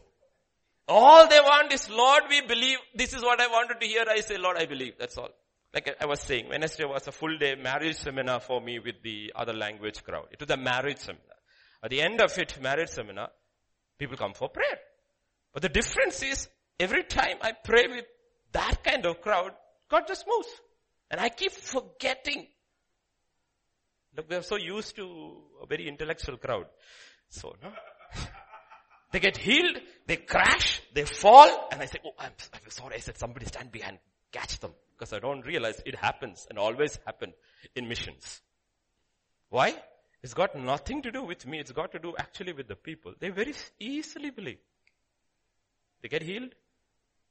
All they want is, Lord, we believe. This is what I wanted to hear. I say, Lord, I believe. That's all. Like I was saying, Wednesday was a full day marriage seminar for me with the other language crowd. It was a marriage seminar. At the end of it, marriage seminar, people come for prayer. But the difference is, every time I pray with that kind of crowd, God just moves. And I keep forgetting. Look, we are so used to a very intellectual crowd. So, no? they get healed, they crash, they fall, and I say, oh, I'm, I'm sorry, I said somebody stand behind, catch them. Because I don't realize it happens and always happened in missions. Why? It's got nothing to do with me. It's got to do actually with the people. They very easily believe. They get healed,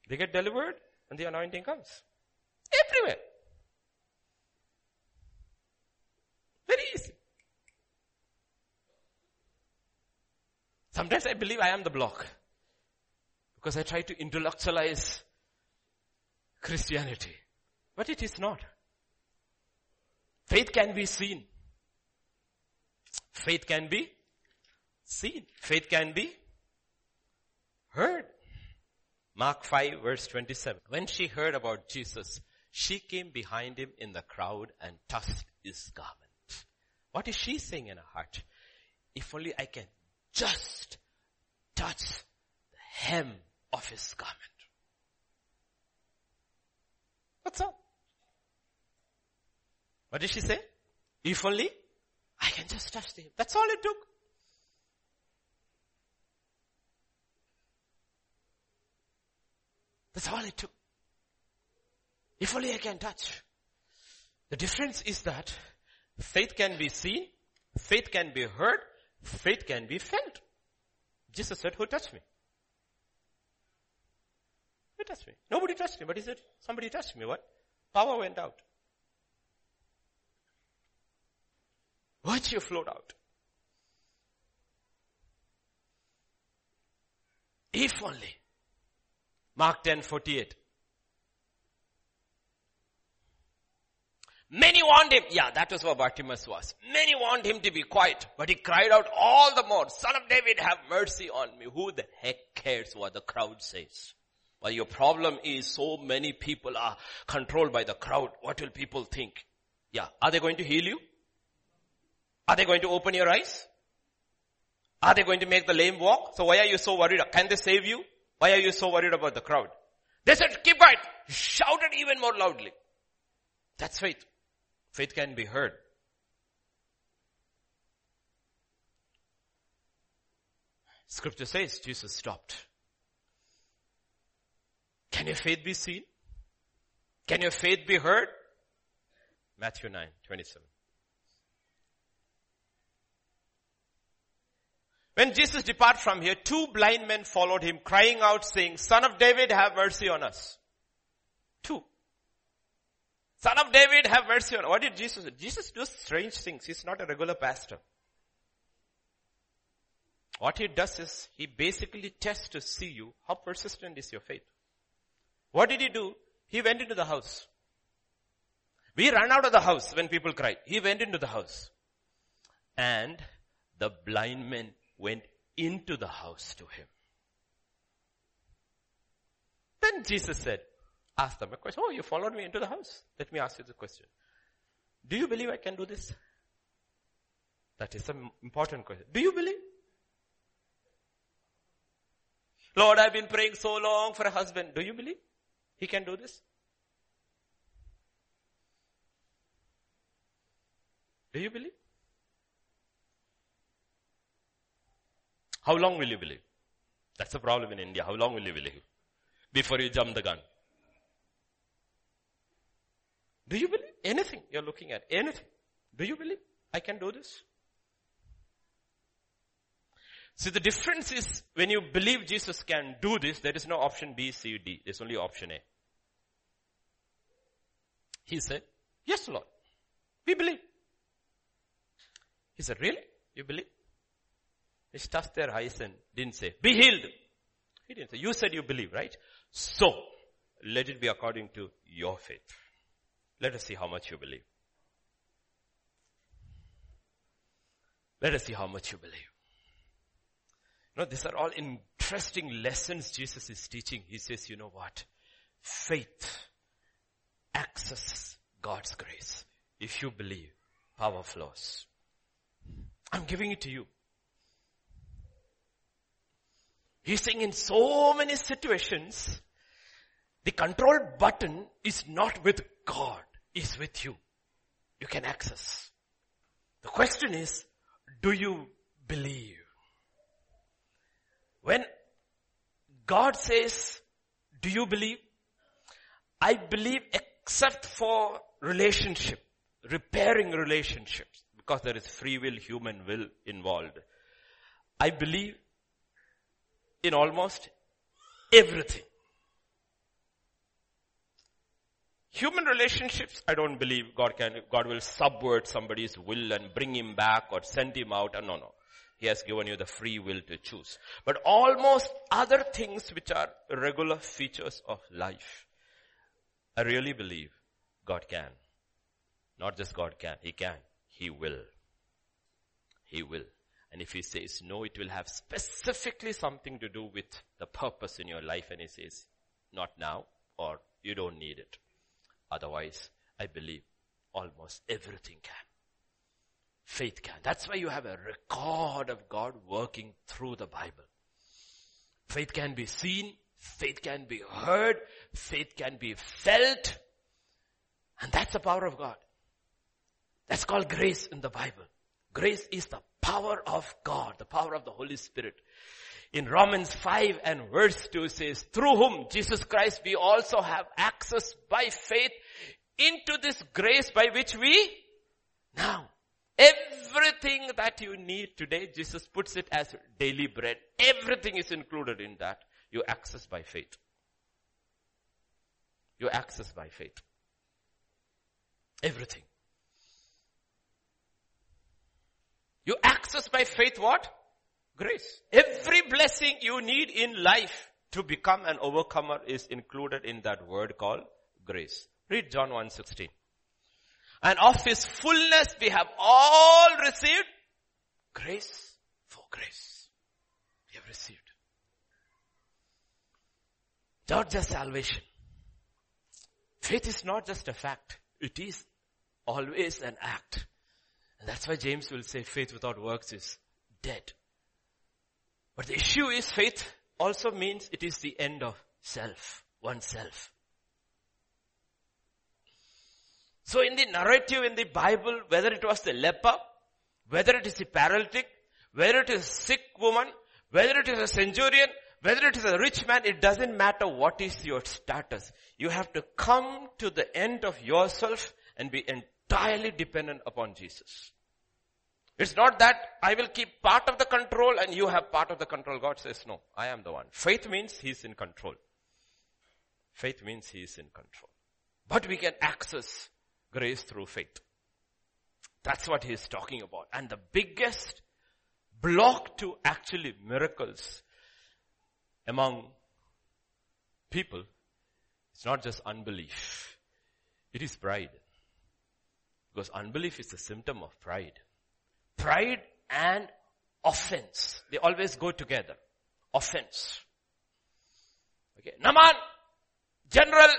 they get delivered, and the anointing comes. Everywhere. Very easy. Sometimes I believe I am the block. Because I try to intellectualize Christianity. But it is not. Faith can be seen. Faith can be seen. Faith can be heard. Mark 5 verse 27. When she heard about Jesus, she came behind him in the crowd and touched his garment. What is she saying in her heart? If only I can just touch the hem of his garment. What's up? What did she say? If only I can just touch him. That's all it took. That's all it took. If only I can touch. The difference is that faith can be seen, faith can be heard, faith can be felt. Jesus said, who touched me? Who touched me? Nobody touched me, but he said, somebody touched me. What? Power went out. Virtue flowed out. If only. Mark 10, 48. Many want him. Yeah, that was what Bartimaeus was. Many want him to be quiet, but he cried out all the more, son of David, have mercy on me. Who the heck cares what the crowd says? Well, your problem is so many people are controlled by the crowd. What will people think? Yeah. Are they going to heal you? Are they going to open your eyes? Are they going to make the lame walk? So why are you so worried? Can they save you? Why are you so worried about the crowd? They said, keep quiet. Shouted even more loudly. That's faith. Faith can be heard. Scripture says Jesus stopped. Can your faith be seen? Can your faith be heard? Matthew 9, 27. When Jesus departed from here, two blind men followed him, crying out, saying, Son of David, have mercy on us. Two. Son of David, have mercy on. What did Jesus do? Jesus does strange things. He's not a regular pastor. What he does is, he basically tests to see you, how persistent is your faith. What did he do? He went into the house. We ran out of the house when people cried. He went into the house. And the blind men went into the house to him. Then Jesus said, ask them a question. Oh, you followed me into the house. Let me ask you the question. Do you believe I can do this? That is an important question. Do you believe? Lord, I've been praying so long for a husband. Do you believe he can do this? Do you believe? How long will you believe? That's the problem in India. How long will you believe? Before you jump the gun. Do you believe? Anything you're looking at. Anything. Do you believe? I can do this. See, the difference is when you believe Jesus can do this, there is no option B, C, D. There's only option A. He said, yes Lord. We believe. He said, really? You believe? They touched their eyes and didn't say, be healed. He didn't say, you said you believe, right? So, let it be according to your faith. Let us see how much you believe. Let us see how much you believe. You know, these are all interesting lessons Jesus is teaching. He says, you know what? Faith accesses God's grace. If you believe, power flows. I'm giving it to you. He's saying in so many situations, the control button is not with God, is with you. You can access. The question is, do you believe? When God says, do you believe? I believe except for relationship, repairing relationships, because there is free will, human will involved. I believe in almost everything. Human relationships, I don't believe God can, God will subvert somebody's will and bring him back or send him out. No, no. He has given you the free will to choose. But almost other things which are regular features of life, I really believe God can. Not just God can, He can. He will. He will. And if He says no, it will have specifically something to do with the purpose in your life and He says, not now or you don't need it. Otherwise, I believe almost everything can. Faith can. That's why you have a record of God working through the Bible. Faith can be seen, faith can be heard, faith can be felt, and that's the power of God. That's called grace in the Bible. Grace is the power of God, the power of the Holy Spirit. In Romans 5 and verse 2 says, through whom, Jesus Christ, we also have access by faith into this grace by which we now Everything that you need today, Jesus puts it as daily bread. Everything is included in that. You access by faith. You access by faith. Everything. You access by faith what? Grace. Every blessing you need in life to become an overcomer is included in that word called grace. Read John 1.16 and of his fullness we have all received grace for grace. We have received. Not just salvation. Faith is not just a fact. It is always an act. And that's why James will say faith without works is dead. But the issue is faith also means it is the end of self, oneself. So in the narrative in the Bible, whether it was the leper, whether it is the paralytic, whether it is a sick woman, whether it is a centurion, whether it is a rich man, it doesn't matter what is your status. You have to come to the end of yourself and be entirely dependent upon Jesus. It's not that I will keep part of the control and you have part of the control. God says, no, I am the one. Faith means He's in control. Faith means He is in control. But we can access Grace through faith. That's what he's talking about. And the biggest block to actually miracles among people, it's not just unbelief. It is pride. Because unbelief is a symptom of pride. Pride and offense. They always go together. Offense. Okay. Naaman, general,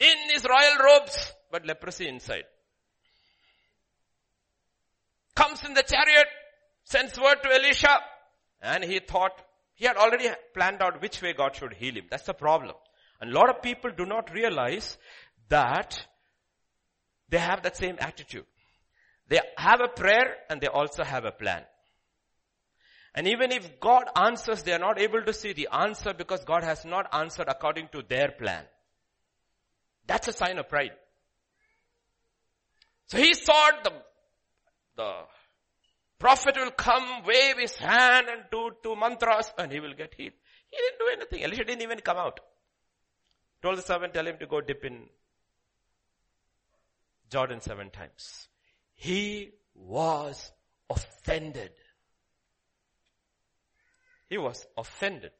in his royal robes, but leprosy inside. Comes in the chariot, sends word to Elisha, and he thought, he had already planned out which way God should heal him. That's the problem. And a lot of people do not realize that they have that same attitude. They have a prayer and they also have a plan. And even if God answers, they are not able to see the answer because God has not answered according to their plan. That's a sign of pride. So he thought the, the prophet will come, wave his hand and do two mantras and he will get healed. He didn't do anything. Elisha didn't even come out. Told the servant, tell him to go dip in Jordan seven times. He was offended. He was offended.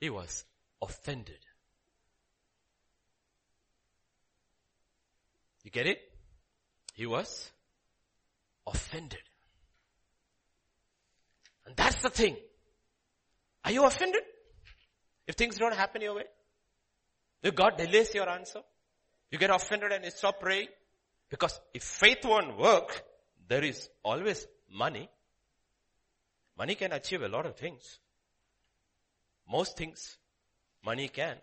He was offended. You get it? He was offended. And that's the thing. Are you offended? If things don't happen your way? If God delays your answer? You get offended and you stop praying? Because if faith won't work, there is always money. Money can achieve a lot of things. Most things money can.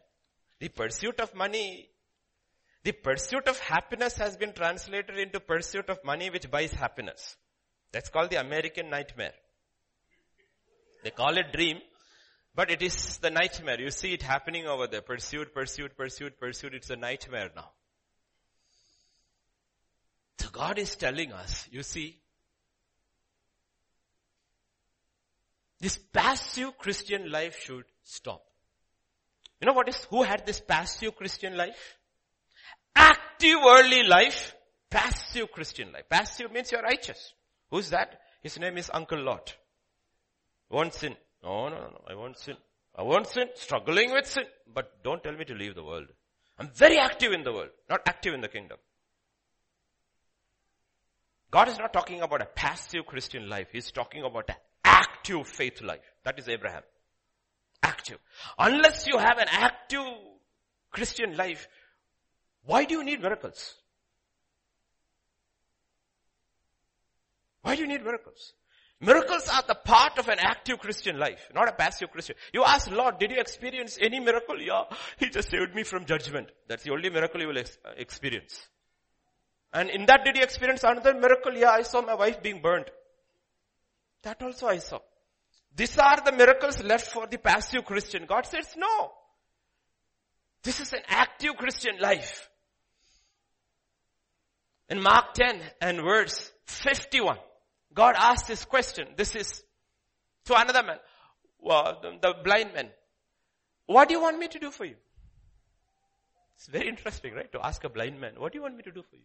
The pursuit of money, the pursuit of happiness has been translated into pursuit of money which buys happiness. That's called the American nightmare. They call it dream, but it is the nightmare. You see it happening over there. Pursuit, pursuit, pursuit, pursuit. It's a nightmare now. So God is telling us, you see, this passive Christian life should stop. You know what is, who had this passive Christian life? Active early life, passive Christian life. Passive means you're righteous. Who's that? His name is Uncle Lot. Won't sin. No, no, no, I won't sin. I won't sin, struggling with sin, but don't tell me to leave the world. I'm very active in the world, not active in the kingdom. God is not talking about a passive Christian life. He's talking about an active faith life. That is Abraham. Active. Unless you have an active Christian life, why do you need miracles? Why do you need miracles? Miracles are the part of an active Christian life, not a passive Christian. You ask Lord, did you experience any miracle? Yeah, He just saved me from judgment. That's the only miracle you will ex- uh, experience. And in that did you experience another miracle? Yeah, I saw my wife being burnt. That also I saw. These are the miracles left for the passive Christian. God says no. This is an active Christian life. In Mark 10 and verse 51, God asked this question. This is to another man, well, the, the blind man. What do you want me to do for you? It's very interesting, right? To ask a blind man, what do you want me to do for you?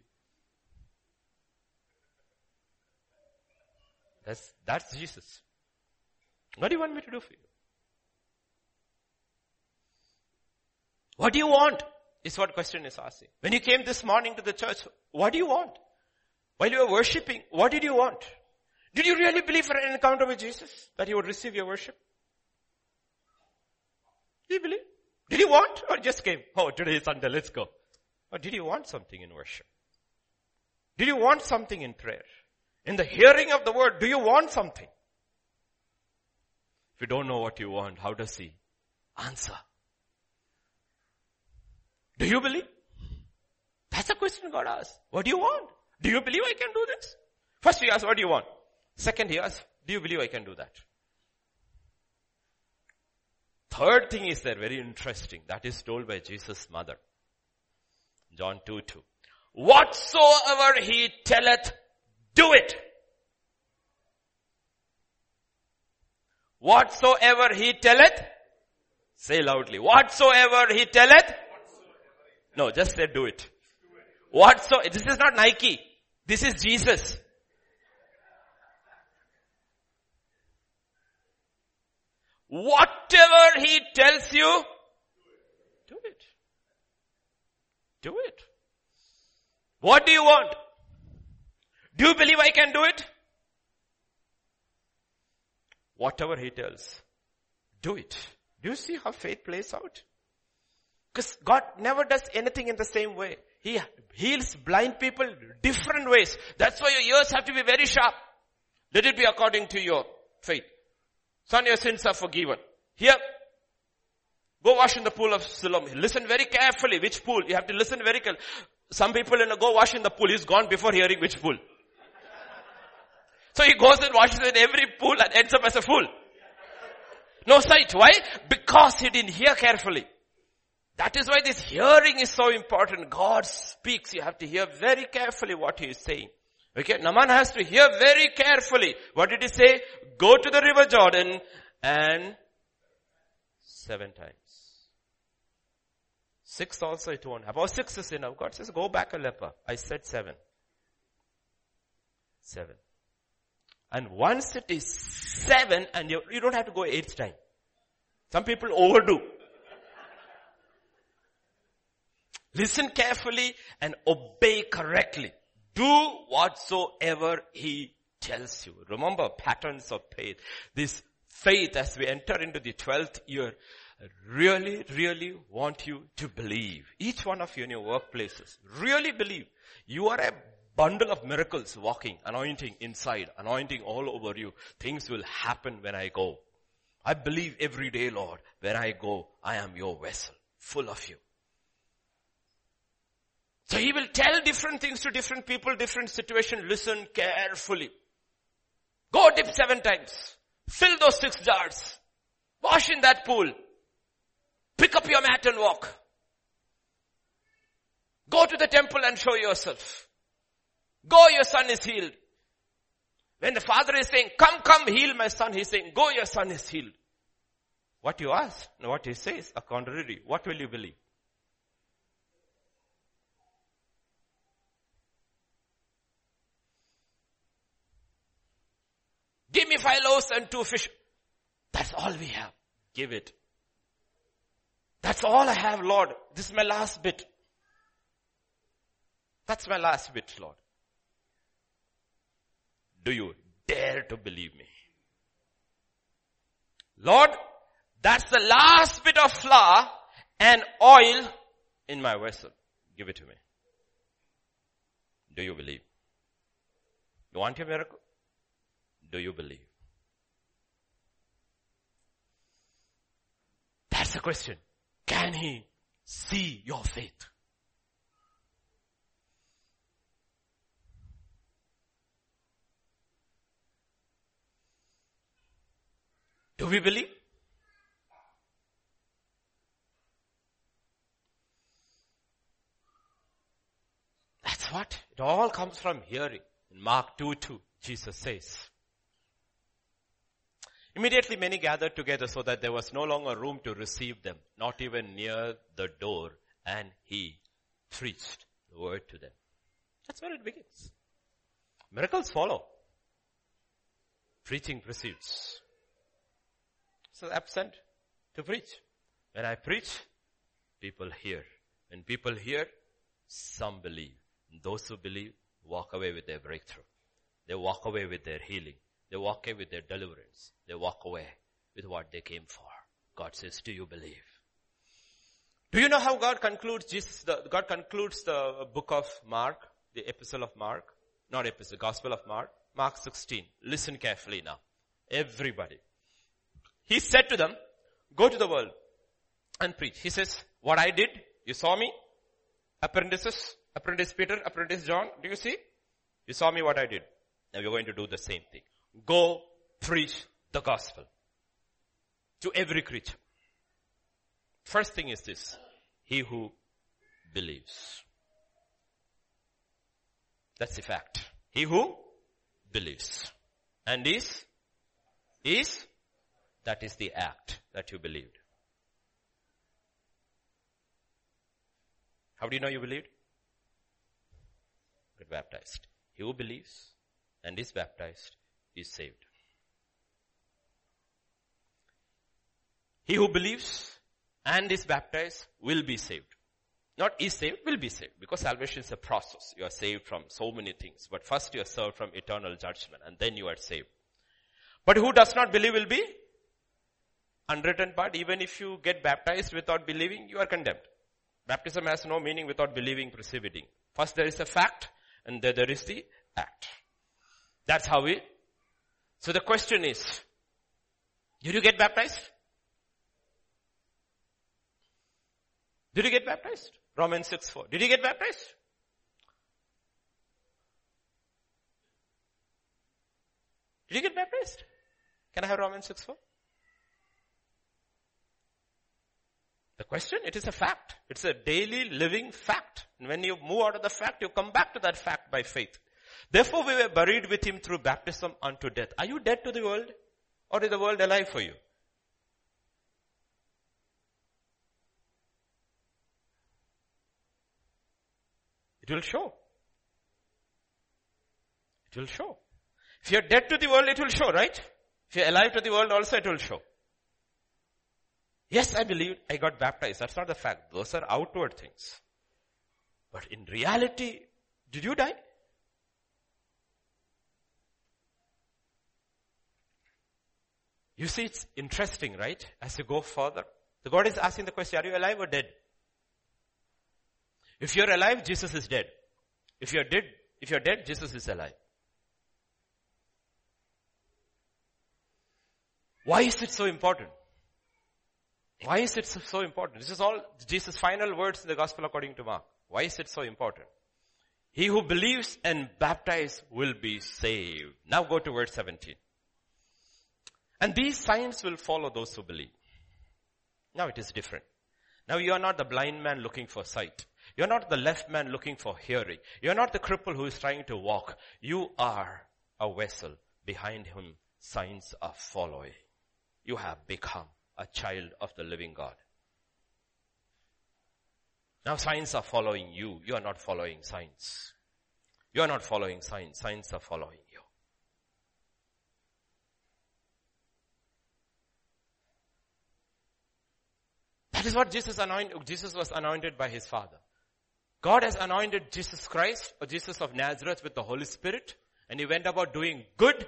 That's, that's Jesus. What do you want me to do for you? What do you want? Is what question is asking. When you came this morning to the church, what do you want? While you were worshipping, what did you want? Did you really believe for an encounter with Jesus? That he would receive your worship? Did you believe? Did you want or just came? Oh, today is Sunday, let's go. Or did you want something in worship? Did you want something in prayer? In the hearing of the word, do you want something? If you don't know what you want, how does he answer? Do you believe? That's a question God asks. What do you want? Do you believe I can do this? First he asks, what do you want? Second he asks, do you believe I can do that? Third thing is there, very interesting. That is told by Jesus' mother. John 2 2. Whatsoever he telleth, do it. Whatsoever he telleth, say loudly, whatsoever he telleth, no, just say do it. What so, this is not Nike. This is Jesus. Whatever he tells you, do it. Do it. What do you want? Do you believe I can do it? Whatever he tells, do it. Do you see how faith plays out? Because God never does anything in the same way. He heals blind people different ways. That's why your ears have to be very sharp. Let it be according to your faith. Son, your sins are forgiven. Here, go wash in the pool of Siloam. Listen very carefully which pool. You have to listen very carefully. Some people in a go wash in the pool. He's gone before hearing which pool. So he goes and washes in every pool and ends up as a fool. No sight. Why? Because he didn't hear carefully. That is why this hearing is so important. God speaks. You have to hear very carefully what he is saying. Okay, Naaman has to hear very carefully. What did he say? Go to the river Jordan and seven times. Six also it won't. About six is enough. God says, go back a leper. I said seven. Seven. And once it is seven and you, you don't have to go eighth time. Some people overdo. Listen carefully and obey correctly. Do whatsoever he tells you. Remember patterns of faith. This faith as we enter into the 12th year, really, really want you to believe. Each one of you in your workplaces, really believe. You are a bundle of miracles walking, anointing inside, anointing all over you. Things will happen when I go. I believe every day, Lord, when I go, I am your vessel, full of you. So he will tell different things to different people, different situation. Listen carefully. Go dip seven times. Fill those six jars. Wash in that pool. Pick up your mat and walk. Go to the temple and show yourself. Go, your son is healed. When the father is saying, come, come, heal my son, he's saying, go, your son is healed. What you ask, what he says, a contrary. What will you believe? Give me five loaves and two fish. That's all we have. Give it. That's all I have, Lord. This is my last bit. That's my last bit, Lord. Do you dare to believe me? Lord, that's the last bit of flour and oil in my vessel. Give it to me. Do you believe? You want your miracle? Do you believe? That's the question. Can he see your faith? Do we believe? That's what it all comes from hearing. In Mark 2 2, Jesus says, Immediately many gathered together so that there was no longer room to receive them, not even near the door, and he preached the word to them. That's where it begins. Miracles follow. Preaching precedes. So absent to preach. When I preach, people hear. When people hear, some believe. And those who believe walk away with their breakthrough. They walk away with their healing. They walk away with their deliverance. They walk away with what they came for. God says, do you believe? Do you know how God concludes Jesus, the, God concludes the book of Mark, the epistle of Mark? Not epistle, gospel of Mark. Mark 16. Listen carefully now. Everybody. He said to them, go to the world and preach. He says, what I did, you saw me? Apprentices, apprentice Peter, apprentice John, do you see? You saw me what I did. Now you're going to do the same thing. Go preach the gospel to every creature. First thing is this. He who believes. That's the fact. He who believes. And is, is, that is the act that you believed. How do you know you believed? Get baptized. He who believes and is baptized is saved. He who believes and is baptized will be saved. Not is saved, will be saved. Because salvation is a process. You are saved from so many things. But first you are saved from eternal judgment and then you are saved. But who does not believe will be unwritten part. Even if you get baptized without believing, you are condemned. Baptism has no meaning without believing preceding. First there is a fact and then there is the act. That's how we, so the question is, did you get baptized? Did you get baptized? Romans 6 4. Did you get baptized? Did you get baptized? Can I have Romans 6 4? The question, it is a fact. It's a daily living fact. And when you move out of the fact, you come back to that fact by faith. Therefore we were buried with him through baptism unto death. Are you dead to the world? Or is the world alive for you? It will show. It will show. If you're dead to the world, it will show, right? If you're alive to the world also, it will show. Yes, I believe I got baptized. That's not the fact. Those are outward things. But in reality, did you die? You see, it's interesting, right? As you go further. The God is asking the question, are you alive or dead? If you're alive, Jesus is dead. If you're dead, if you're dead, Jesus is alive. Why is it so important? Why is it so important? This is all Jesus' final words in the gospel according to Mark. Why is it so important? He who believes and baptizes will be saved. Now go to verse 17. And these signs will follow those who believe. Now it is different. Now you are not the blind man looking for sight. You're not the left man looking for hearing. You're not the cripple who is trying to walk. You are a vessel. Behind whom signs are following. You have become a child of the living God. Now signs are following you. You are not following signs. You are not following signs. Signs are following you. That is what Jesus anointed, Jesus was anointed by his father. God has anointed Jesus Christ or Jesus of Nazareth with the Holy Spirit and he went about doing good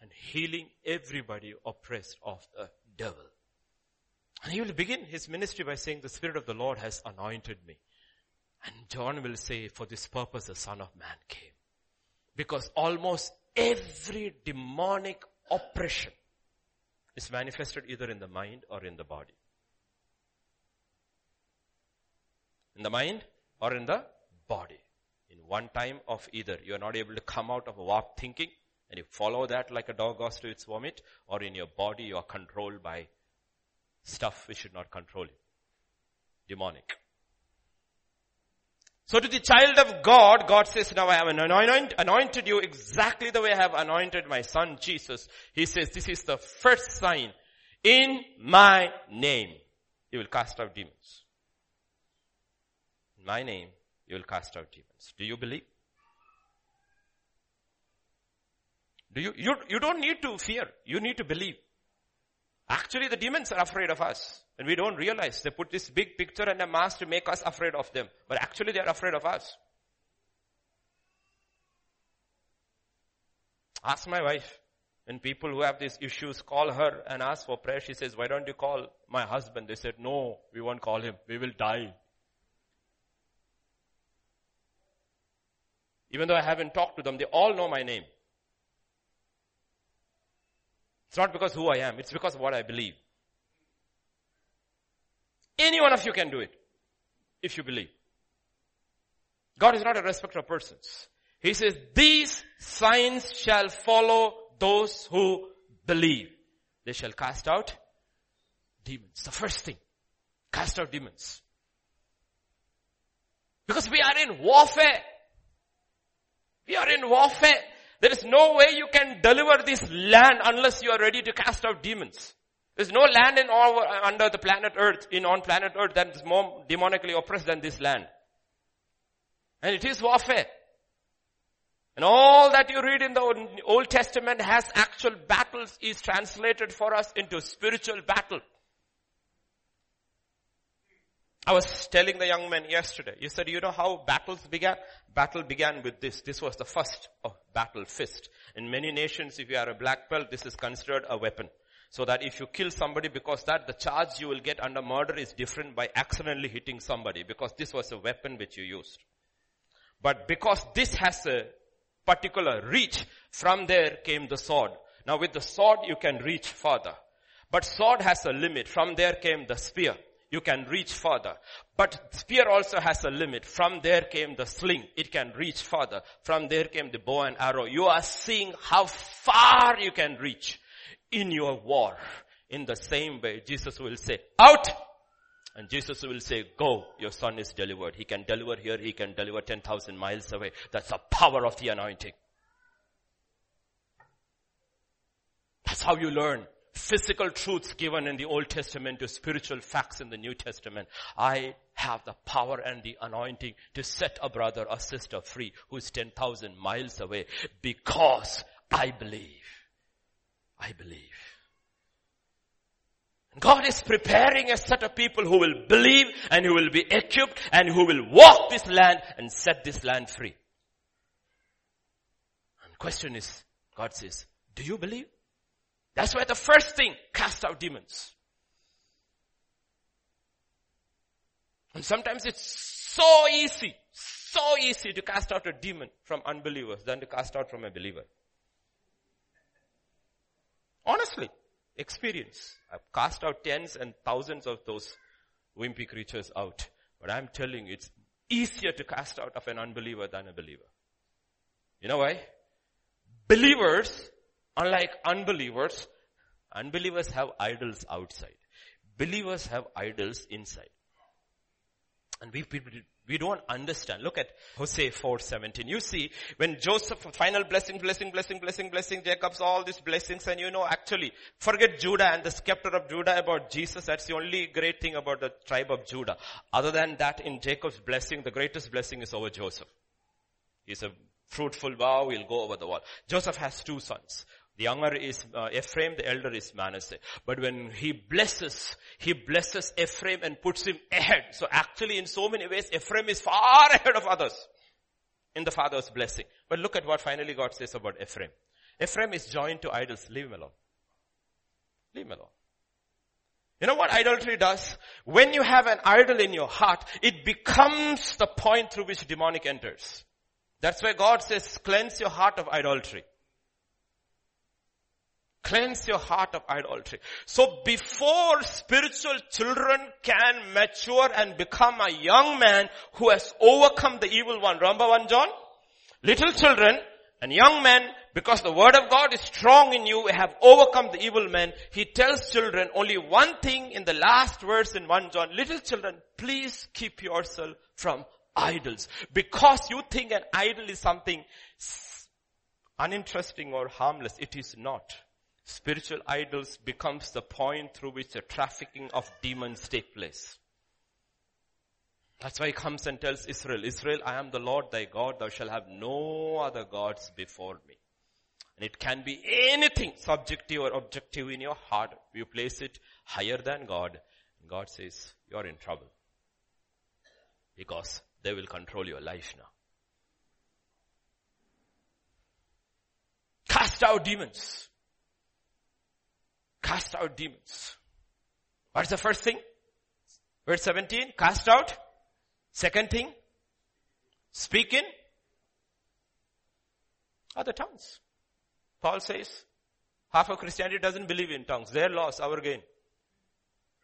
and healing everybody oppressed of the devil. And he will begin his ministry by saying the Spirit of the Lord has anointed me. And John will say, for this purpose the Son of Man came. Because almost every demonic oppression is manifested either in the mind or in the body. In the mind or in the body. In one time of either. You are not able to come out of a warped thinking and you follow that like a dog goes to its vomit or in your body you are controlled by stuff which should not control you. Demonic. So to the child of God, God says, now I have anointed, anointed you exactly the way I have anointed my son Jesus. He says, this is the first sign. In my name, you will cast out demons. My name, you will cast out demons. Do you believe? Do you, you, you don't need to fear. You need to believe. Actually, the demons are afraid of us. And we don't realize they put this big picture and a mask to make us afraid of them. But actually, they are afraid of us. Ask my wife. When people who have these issues call her and ask for prayer, she says, why don't you call my husband? They said, no, we won't call him. We will die. Even though I haven't talked to them, they all know my name. It's not because who I am, it's because of what I believe. Any one of you can do it. If you believe. God is not a respecter of persons. He says, these signs shall follow those who believe. They shall cast out demons. The first thing. Cast out demons. Because we are in warfare. We are in warfare. There is no way you can deliver this land unless you are ready to cast out demons. There's no land in all, under the planet earth, in on planet earth that is more demonically oppressed than this land. And it is warfare. And all that you read in the Old Testament has actual battles is translated for us into spiritual battle. I was telling the young man yesterday, you said, you know how battles began? Battle began with this. This was the first of battle fist. In many nations, if you are a black belt, this is considered a weapon. So that if you kill somebody because that, the charge you will get under murder is different by accidentally hitting somebody because this was a weapon which you used. But because this has a particular reach, from there came the sword. Now with the sword you can reach further. But sword has a limit. From there came the spear you can reach further. But spear also has a limit. From there came the sling. It can reach further. From there came the bow and arrow. You are seeing how far you can reach in your war. In the same way, Jesus will say, out! And Jesus will say, go, your son is delivered. He can deliver here, he can deliver 10,000 miles away. That's the power of the anointing. That's how you learn physical truths given in the Old Testament to spiritual facts in the New Testament. I have the power and the anointing to set a brother or sister free who is 10,000 miles away because I believe. I believe. God is preparing a set of people who will believe and who will be equipped and who will walk this land and set this land free. And question is, God says, do you believe? That's why the first thing, cast out demons. And sometimes it's so easy, so easy to cast out a demon from unbelievers than to cast out from a believer. Honestly, experience. I've cast out tens and thousands of those wimpy creatures out. But I'm telling you, it's easier to cast out of an unbeliever than a believer. You know why? Believers Unlike unbelievers, unbelievers have idols outside. Believers have idols inside. And we, we, we don't understand. Look at Hosea 4:17. You see, when Joseph, final blessing, blessing, blessing, blessing, blessing, Jacob's all these blessings, and you know, actually, forget Judah and the scepter of Judah about Jesus. That's the only great thing about the tribe of Judah. Other than that, in Jacob's blessing, the greatest blessing is over Joseph. He's a fruitful vow, he'll go over the wall. Joseph has two sons. The younger is uh, Ephraim, the elder is Manasseh. But when he blesses, he blesses Ephraim and puts him ahead. So actually in so many ways, Ephraim is far ahead of others in the father's blessing. But look at what finally God says about Ephraim. Ephraim is joined to idols. Leave him alone. Leave him alone. You know what idolatry does? When you have an idol in your heart, it becomes the point through which demonic enters. That's why God says, cleanse your heart of idolatry. Cleanse your heart of idolatry. So before spiritual children can mature and become a young man who has overcome the evil one. Remember one John? Little children and young men, because the word of God is strong in you, have overcome the evil man. He tells children only one thing in the last verse in 1 John. Little children, please keep yourself from idols. Because you think an idol is something uninteresting or harmless. It is not. Spiritual idols becomes the point through which the trafficking of demons take place. That's why he comes and tells Israel, Israel, I am the Lord thy God, thou shalt have no other gods before me. And it can be anything subjective or objective in your heart. You place it higher than God. And God says, you're in trouble. Because they will control your life now. Cast out demons. Cast out demons. What's the first thing? Verse 17, cast out. Second thing, speak in other tongues. Paul says, half of Christianity doesn't believe in tongues. Their loss, our gain.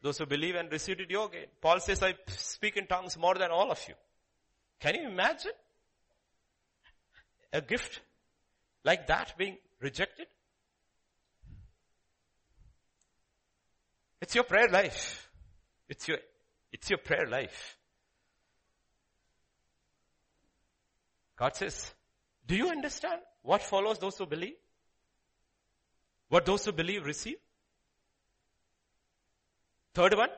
Those who believe and receive it, your gain. Paul says, I speak in tongues more than all of you. Can you imagine a gift like that being rejected? It's your prayer life. It's your, it's your prayer life. God says, do you understand what follows those who believe? What those who believe receive? Third one,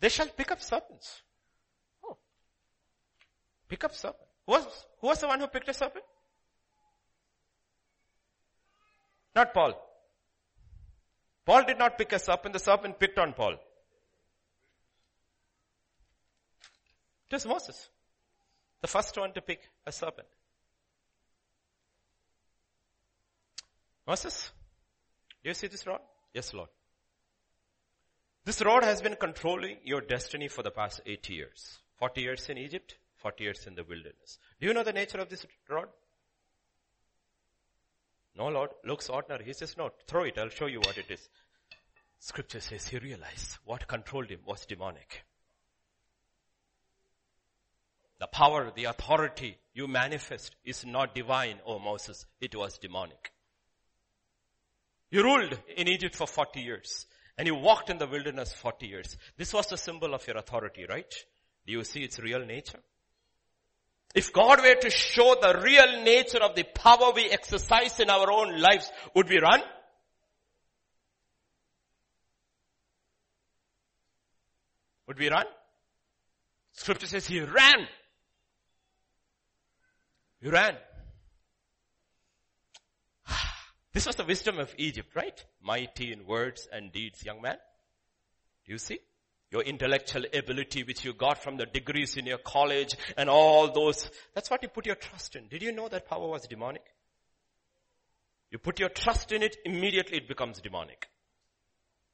they shall pick up serpents. Oh. Pick up serpents. Who was, who was the one who picked a serpent? Not Paul. Paul did not pick a serpent, the serpent picked on Paul. It was Moses. The first one to pick a serpent. Moses, do you see this rod? Yes, Lord. This rod has been controlling your destiny for the past 80 years. 40 years in Egypt, 40 years in the wilderness. Do you know the nature of this rod? No, Lord, looks ordinary. He says, no, throw it. I'll show you what it is. Scripture says he realized what controlled him was demonic. The power, the authority you manifest is not divine, oh Moses. It was demonic. You ruled in Egypt for 40 years and you walked in the wilderness 40 years. This was the symbol of your authority, right? Do you see its real nature? If God were to show the real nature of the power we exercise in our own lives, would we run? Would we run? Scripture says he ran. You ran. This was the wisdom of Egypt, right? Mighty in words and deeds, young man. Do you see? Your intellectual ability which you got from the degrees in your college and all those, that's what you put your trust in. Did you know that power was demonic? You put your trust in it, immediately it becomes demonic.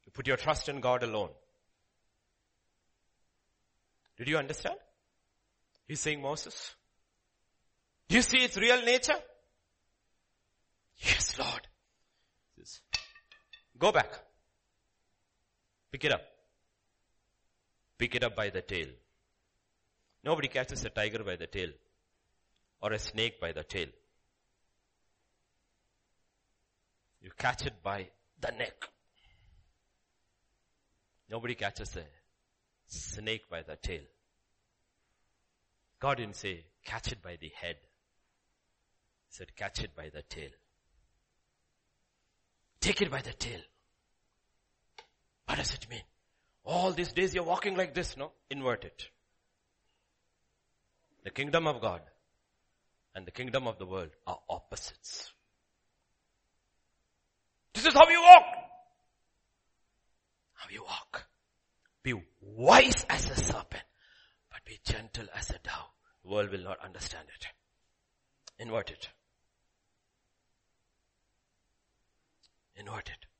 You put your trust in God alone. Did you understand? He's saying Moses, do you see its real nature? Yes, Lord. Go back. Pick it up. Pick it up by the tail. Nobody catches a tiger by the tail or a snake by the tail. You catch it by the neck. Nobody catches a snake by the tail. God didn't say catch it by the head He said, catch it by the tail. Take it by the tail. What does it mean? All these days you're walking like this, no? Invert it. The kingdom of God and the kingdom of the world are opposites. This is how you walk. How you walk. Be wise as a serpent, but be gentle as a dove. The world will not understand it. Invert it. inverted.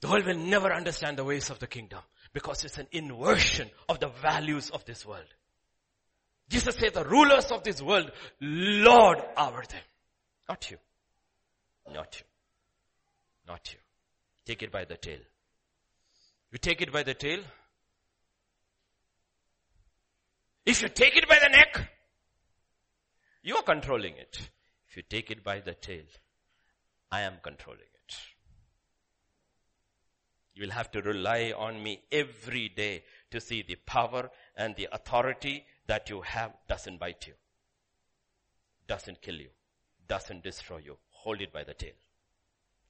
The world will never understand the ways of the kingdom because it's an inversion of the values of this world. Jesus said the rulers of this world lord over them. Not you. Not you. Not you. Take it by the tail. You take it by the tail. If you take it by the neck, you are controlling it. If you take it by the tail, I am controlling it. You will have to rely on me every day to see the power and the authority that you have doesn't bite you, doesn't kill you, doesn't destroy you. Hold it by the tail.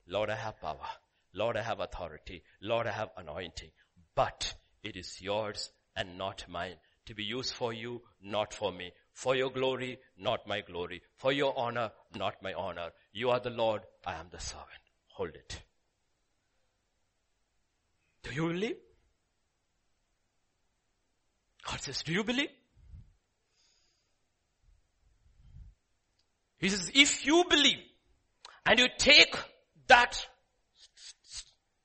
Lord, I have power. Lord, I have authority. Lord, I have anointing. But it is yours and not mine to be used for you, not for me. For your glory, not my glory. For your honor, not my honor. You are the Lord, I am the servant. Hold it. Do you believe? God says, do you believe? He says, if you believe and you take that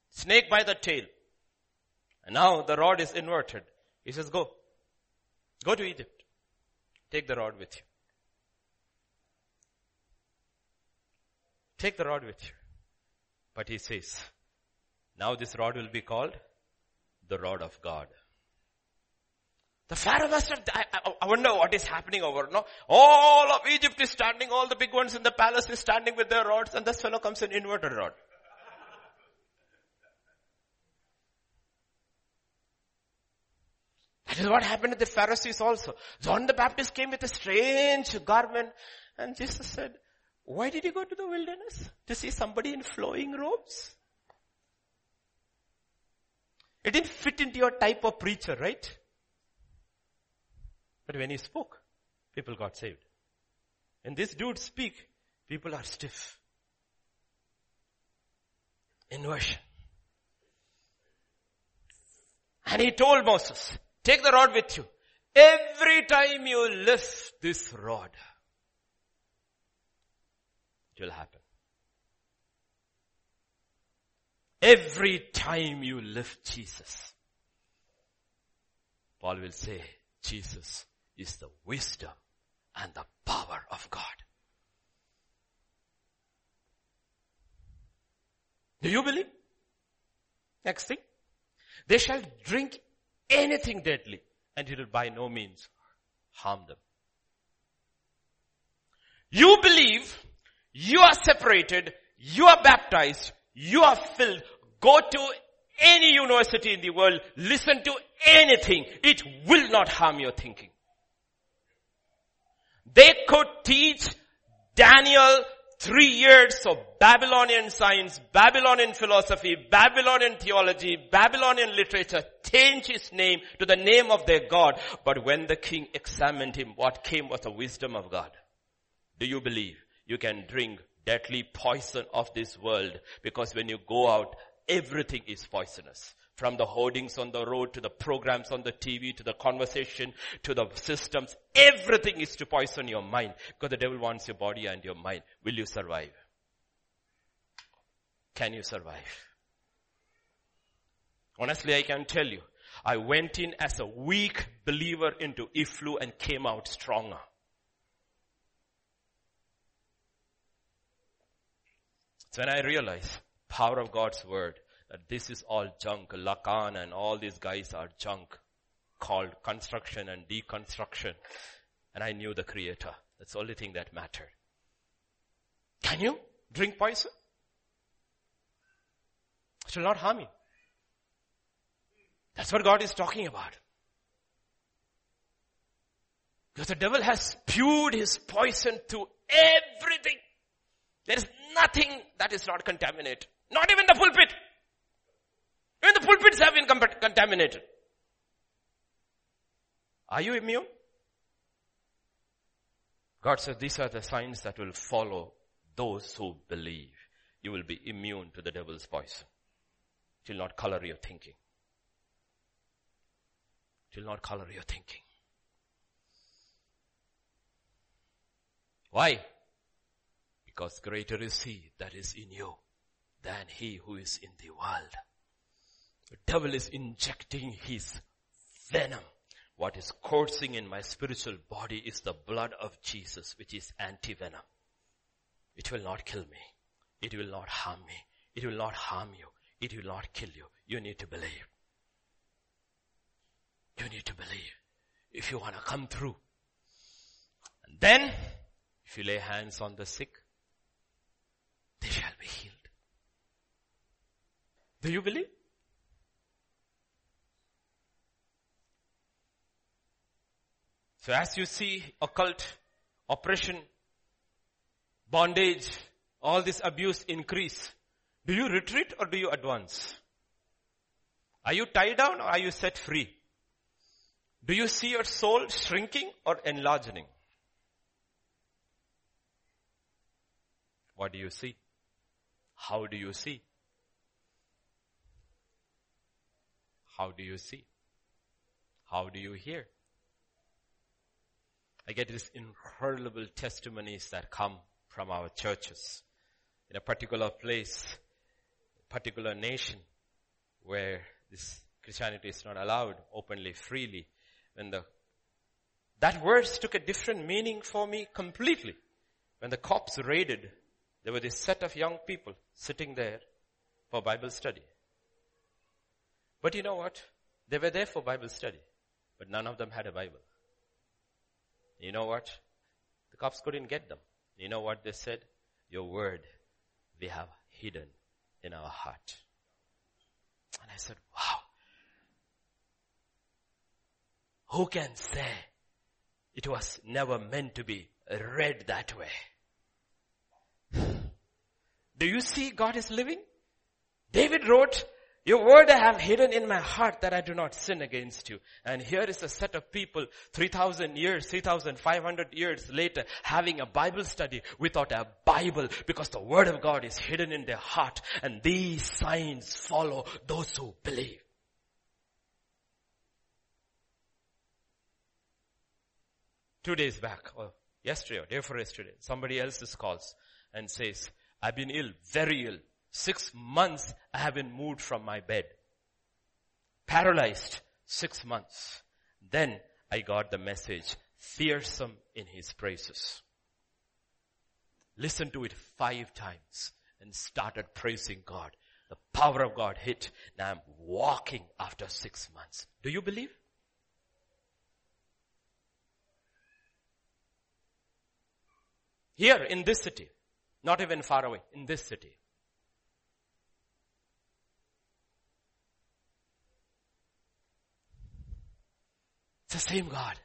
snake by the tail, and now the rod is inverted, he says, go. Go to Egypt. Take the rod with you. Take the rod with you. But he says, now this rod will be called the rod of God. The Pharaoh must have, I, I, wonder what is happening over, no? All of Egypt is standing, all the big ones in the palace is standing with their rods and this fellow comes in inverted rod. That is what happened to the Pharisees also. John the Baptist came with a strange garment and Jesus said, why did you go to the wilderness? To see somebody in flowing robes? It didn't fit into your type of preacher, right? But when he spoke, People got saved. And this dude speak, people are stiff. Inversion. And he told Moses, take the rod with you. Every time you lift this rod, it will happen. Every time you lift Jesus, Paul will say, Jesus is the wisdom and the power of God. Do you believe? Next thing. They shall drink anything deadly and it will by no means harm them. You believe, you are separated, you are baptized, you are filled, go to any university in the world, listen to anything, it will not harm your thinking. They could teach Daniel three years of Babylonian science, Babylonian philosophy, Babylonian theology, Babylonian literature, change his name to the name of their God. But when the king examined him, what came was the wisdom of God. Do you believe you can drink deadly poison of this world? Because when you go out, everything is poisonous. From the hoardings on the road to the programs on the TV to the conversation to the systems, everything is to poison your mind because the devil wants your body and your mind. Will you survive? Can you survive? Honestly, I can tell you, I went in as a weak believer into EFLU and came out stronger. It's when I realized power of God's word that this is all junk. Lacan and all these guys are junk called construction and deconstruction. And I knew the creator. That's the only thing that mattered. Can you drink poison? It will not harm you. That's what God is talking about. Because the devil has spewed his poison to everything. There is nothing that is not contaminated. Not even the pulpit. Even the pulpits have been contaminated. Are you immune? God says these are the signs that will follow those who believe. You will be immune to the devil's poison. It will not color your thinking. It will not color your thinking. Why? Because greater is he that is in you than he who is in the world. The devil is injecting his venom. What is coursing in my spiritual body is the blood of Jesus, which is anti-venom. It will not kill me. It will not harm me. It will not harm you. It will not kill you. You need to believe. You need to believe. If you want to come through. And then, if you lay hands on the sick, they shall be healed. Do you believe? So as you see occult, oppression, bondage, all this abuse increase, do you retreat or do you advance? Are you tied down or are you set free? Do you see your soul shrinking or enlarging? What do you see? How do you see? How do you see? How do you hear? I get these incredible testimonies that come from our churches in a particular place, particular nation where this Christianity is not allowed openly, freely. When the, that verse took a different meaning for me completely. When the cops raided, there were this set of young people sitting there for Bible study. But you know what? They were there for Bible study, but none of them had a Bible. You know what? The cops couldn't get them. You know what they said? Your word we have hidden in our heart. And I said, wow. Who can say it was never meant to be read that way? Do you see God is living? David wrote, Your word I have hidden in my heart that I do not sin against you. And here is a set of people 3000 years, 3500 years later having a Bible study without a Bible because the word of God is hidden in their heart and these signs follow those who believe. Two days back, or yesterday or day before yesterday, somebody else's calls and says, I've been ill, very ill. Six months I have been moved from my bed. Paralyzed. Six months. Then I got the message, fearsome in his praises. Listen to it five times and started praising God. The power of God hit. Now I'm walking after six months. Do you believe? Here in this city, not even far away, in this city, the same God.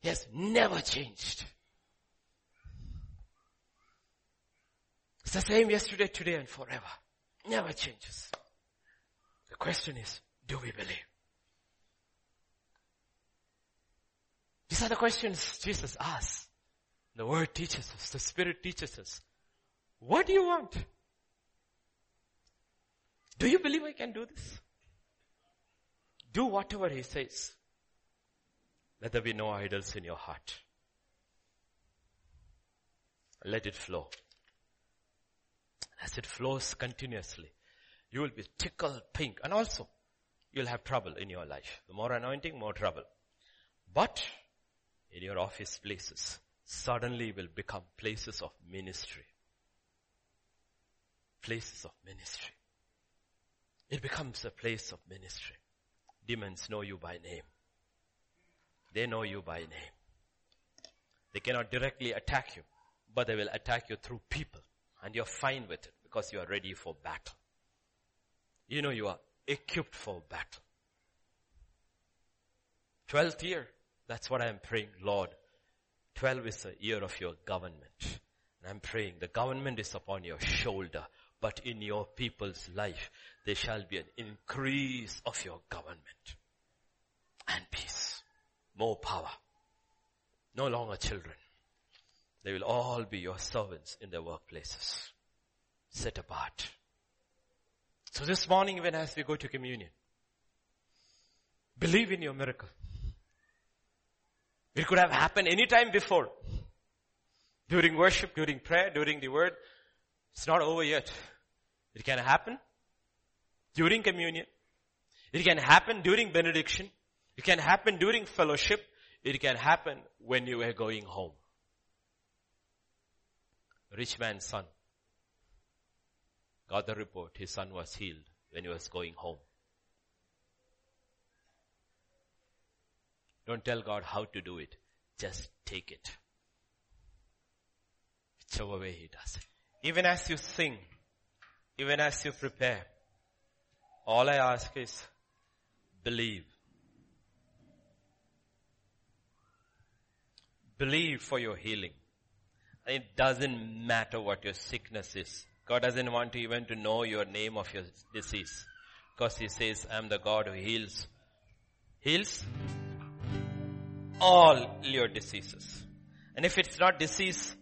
He has never changed. It's the same yesterday, today and forever. Never changes. The question is, do we believe? These are the questions Jesus asks. The word teaches us, the spirit teaches us. What do you want? Do you believe I can do this? Do whatever he says. Let there be no idols in your heart. Let it flow. As it flows continuously, you will be tickled pink and also you'll have trouble in your life. The more anointing, more trouble. But in your office places, suddenly will become places of ministry. Places of ministry. It becomes a place of ministry. Demons know you by name. They know you by name. They cannot directly attack you, but they will attack you through people. And you're fine with it because you are ready for battle. You know you are equipped for battle. Twelfth year, that's what I'm praying, Lord. Twelve is the year of your government. And I'm praying the government is upon your shoulder, but in your people's life, there shall be an increase of your government and peace more power. No longer children. They will all be your servants in their workplaces. Set apart. So this morning even as we go to communion, believe in your miracle. It could have happened any time before. During worship, during prayer, during the word. It's not over yet. It can happen during communion. It can happen during benediction. It can happen during fellowship. It can happen when you are going home. Rich man's son got the report his son was healed when he was going home. Don't tell God how to do it. Just take it. Whichever way he does it. Even as you sing, even as you prepare, all I ask is believe Believe for your healing. It doesn't matter what your sickness is. God doesn't want you even to know your name of your disease. Because He says, I am the God who heals. Heals all your diseases. And if it's not disease,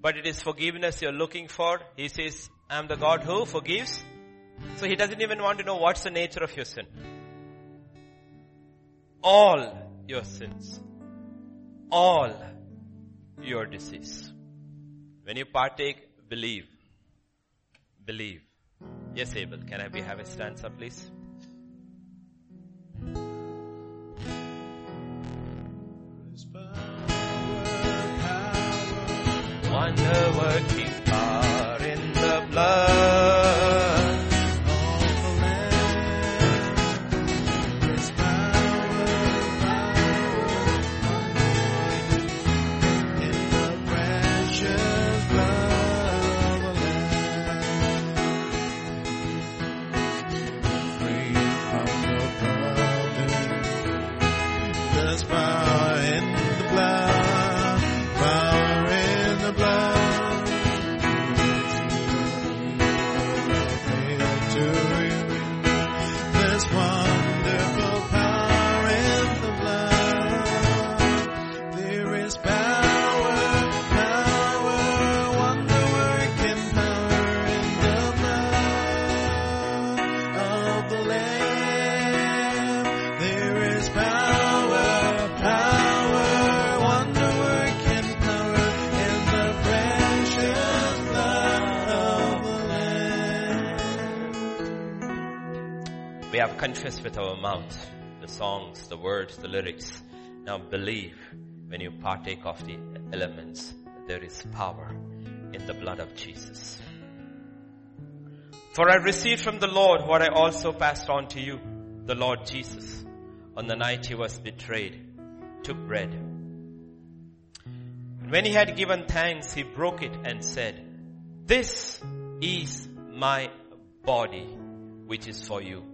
but it is forgiveness you're looking for, He says, I am the God who forgives. So He doesn't even want to know what's the nature of your sin. All your sins. All your disease. When you partake, believe. Believe. Yes, Abel, can I be have a stanza, please? Wonder working power in the blood. Have confessed with our mouth the songs, the words, the lyrics. Now believe when you partake of the elements, there is power in the blood of Jesus. For I received from the Lord what I also passed on to you. The Lord Jesus, on the night he was betrayed, took bread. When he had given thanks, he broke it and said, this is my body, which is for you.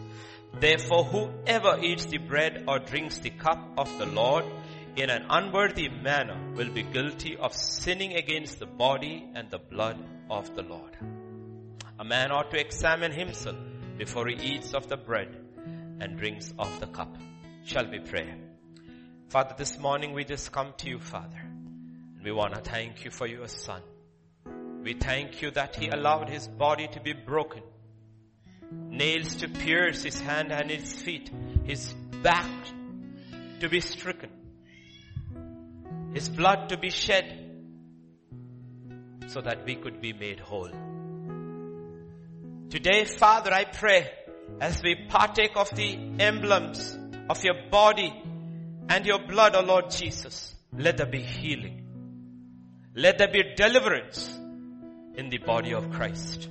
Therefore whoever eats the bread or drinks the cup of the Lord in an unworthy manner will be guilty of sinning against the body and the blood of the Lord. A man ought to examine himself before he eats of the bread and drinks of the cup. Shall we pray? Father, this morning we just come to you, Father. And we want to thank you for your son. We thank you that he allowed his body to be broken. Nails to pierce his hand and his feet. His back to be stricken. His blood to be shed so that we could be made whole. Today, Father, I pray as we partake of the emblems of your body and your blood, O oh Lord Jesus, let there be healing. Let there be deliverance in the body of Christ.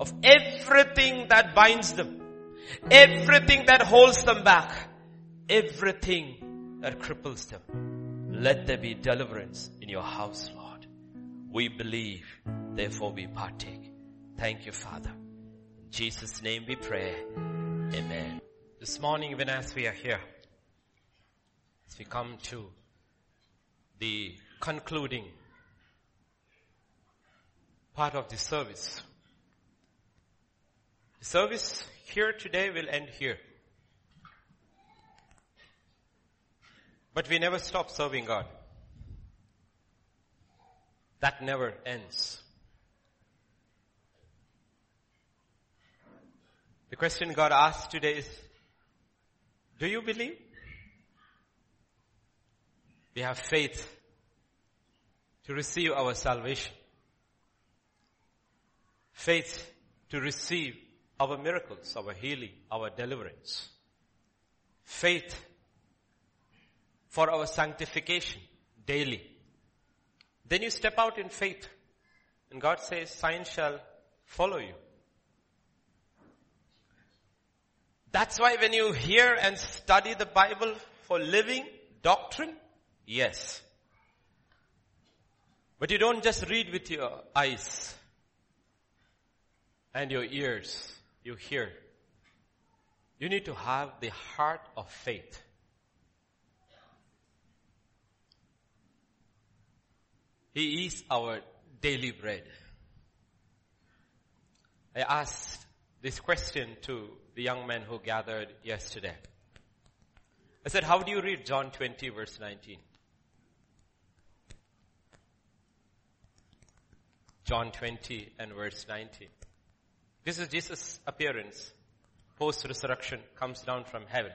Of everything that binds them, everything that holds them back, everything that cripples them. Let there be deliverance in your house, Lord. We believe, therefore we partake. Thank you, Father. In Jesus' name we pray. Amen. This morning, even as we are here, as we come to the concluding part of the service. Service here today will end here. But we never stop serving God. That never ends. The question God asks today is, do you believe? We have faith to receive our salvation faith to receive our miracles, our healing, our deliverance. Faith for our sanctification daily. Then you step out in faith and God says signs shall follow you. That's why when you hear and study the Bible for living doctrine, yes. But you don't just read with your eyes and your ears, you hear. You need to have the heart of faith. He is our daily bread. I asked this question to the young men who gathered yesterday. I said, how do you read John 20 verse 19? John 20 and verse 19. This is Jesus' appearance. Post-resurrection comes down from heaven.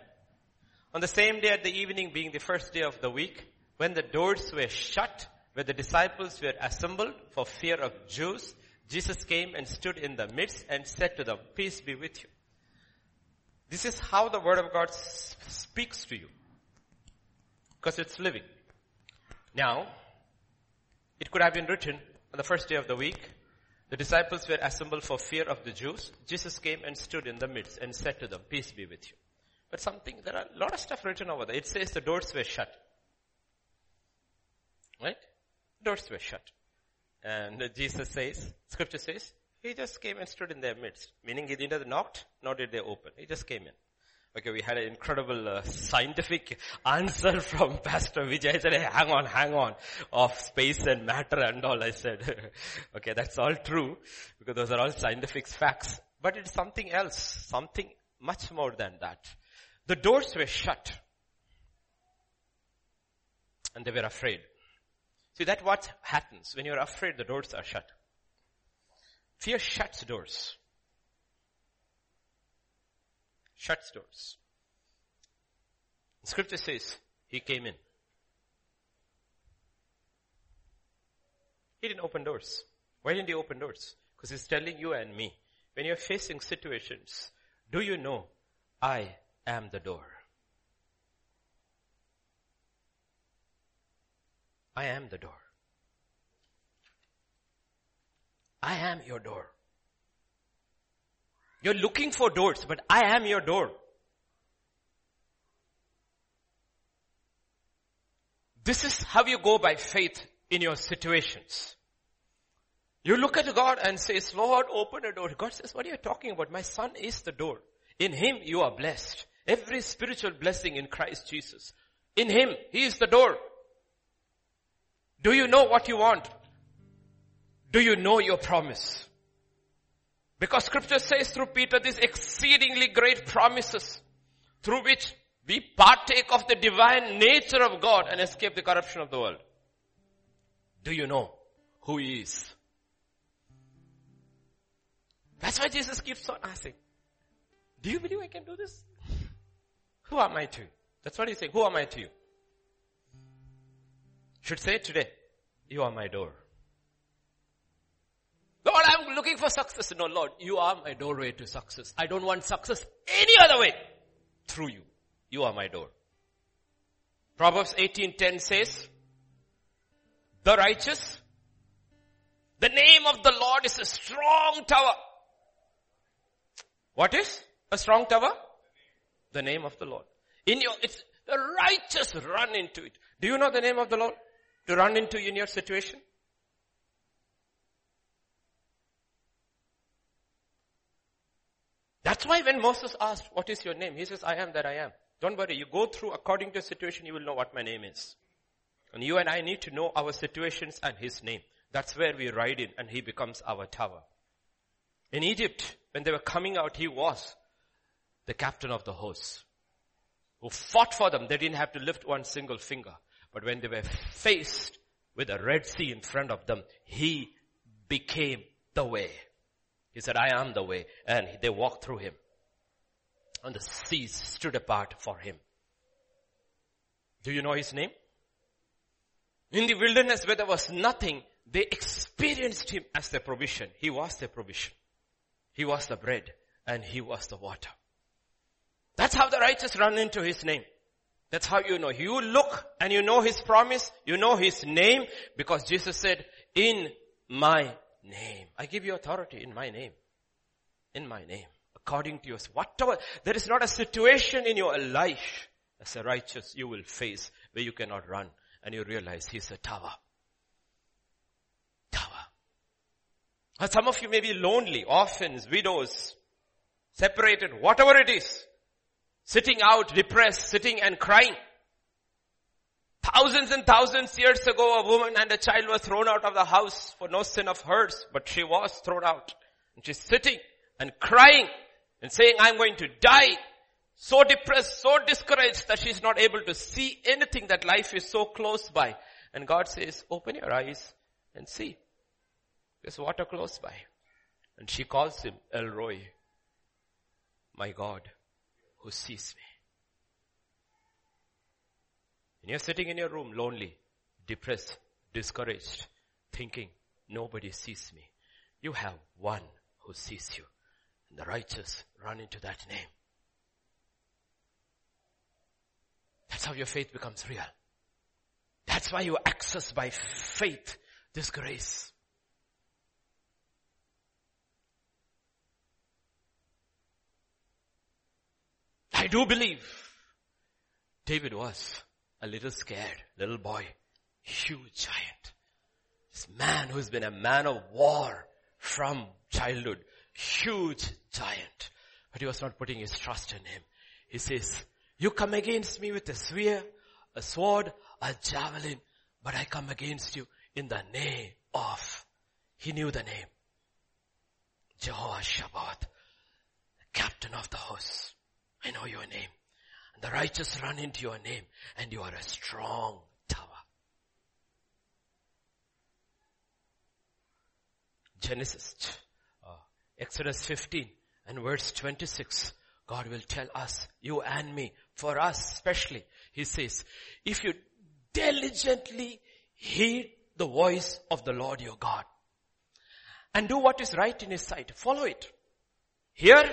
On the same day at the evening being the first day of the week, when the doors were shut, where the disciples were assembled for fear of Jews, Jesus came and stood in the midst and said to them, peace be with you. This is how the word of God speaks to you. Because it's living. Now, it could have been written on the first day of the week, the disciples were assembled for fear of the Jews. Jesus came and stood in the midst and said to them, peace be with you. But something, there are a lot of stuff written over there. It says the doors were shut. Right? Doors were shut. And Jesus says, scripture says, he just came and stood in their midst. Meaning he neither knocked, nor did they open. He just came in. Okay, we had an incredible uh, scientific answer from Pastor Vijay. I said, hey, hang on, hang on, of space and matter and all. I said, okay, that's all true, because those are all scientific facts. But it's something else, something much more than that. The doors were shut. And they were afraid. See, that what happens. When you're afraid, the doors are shut. Fear shuts doors. Shuts doors. Scripture says, He came in. He didn't open doors. Why didn't He open doors? Because He's telling you and me, when you're facing situations, do you know I am the door? I am the door. I am your door. You're looking for doors, but I am your door. This is how you go by faith in your situations. You look at God and says, Lord, open a door. God says, what are you talking about? My son is the door. In him you are blessed. Every spiritual blessing in Christ Jesus. In him, he is the door. Do you know what you want? Do you know your promise? Because scripture says through Peter these exceedingly great promises through which we partake of the divine nature of God and escape the corruption of the world. Do you know who he is? That's why Jesus keeps on asking, do you believe I can do this? Who am I to you? That's what he's saying. Who am I to you? Should say today, you are my door. Looking for success. No, Lord, you are my doorway to success. I don't want success any other way. Through you. You are my door. Proverbs 18.10 says, the righteous, the name of the Lord is a strong tower. What is a strong tower? The name of the Lord. In your, it's, the righteous run into it. Do you know the name of the Lord? To run into in your situation? That's why when Moses asked, what is your name? He says, I am that I am. Don't worry, you go through according to your situation, you will know what my name is. And you and I need to know our situations and his name. That's where we ride in and he becomes our tower. In Egypt, when they were coming out, he was the captain of the host who fought for them. They didn't have to lift one single finger. But when they were faced with a Red Sea in front of them, he became the way. He said, I am the way. And they walked through him. And the seas stood apart for him. Do you know his name? In the wilderness where there was nothing, they experienced him as their provision. He was their provision. He was the bread and he was the water. That's how the righteous run into his name. That's how you know. You look and you know his promise, you know his name because Jesus said, in my name. I give you authority in my name. In my name. According to yours. Whatever. There is not a situation in your life as a righteous you will face where you cannot run and you realize he's a tower. Tower. Some of you may be lonely, orphans, widows, separated, whatever it is. Sitting out, depressed, sitting and crying. Thousands and thousands years ago, a woman and a child were thrown out of the house for no sin of hers, but she was thrown out. And she's sitting and crying and saying, I'm going to die. So depressed, so discouraged that she's not able to see anything that life is so close by. And God says, open your eyes and see. There's water close by. And she calls him El Roi, my God who sees me. And you're sitting in your room lonely, depressed, discouraged, thinking, nobody sees me. You have one who sees you. And the righteous run into that name. That's how your faith becomes real. That's why you access by faith this grace. I do believe David was a little scared, little boy, huge giant. This man who's been a man of war from childhood, huge giant. But he was not putting his trust in him. He says, you come against me with a spear, a sword, a javelin, but I come against you in the name of, he knew the name. Jehovah Sabaoth, captain of the host. I know your name. The righteous run into your name and you are a strong tower. Genesis, uh, Exodus 15 and verse 26. God will tell us, you and me, for us especially, He says, if you diligently heed the voice of the Lord your God and do what is right in His sight, follow it. Hear,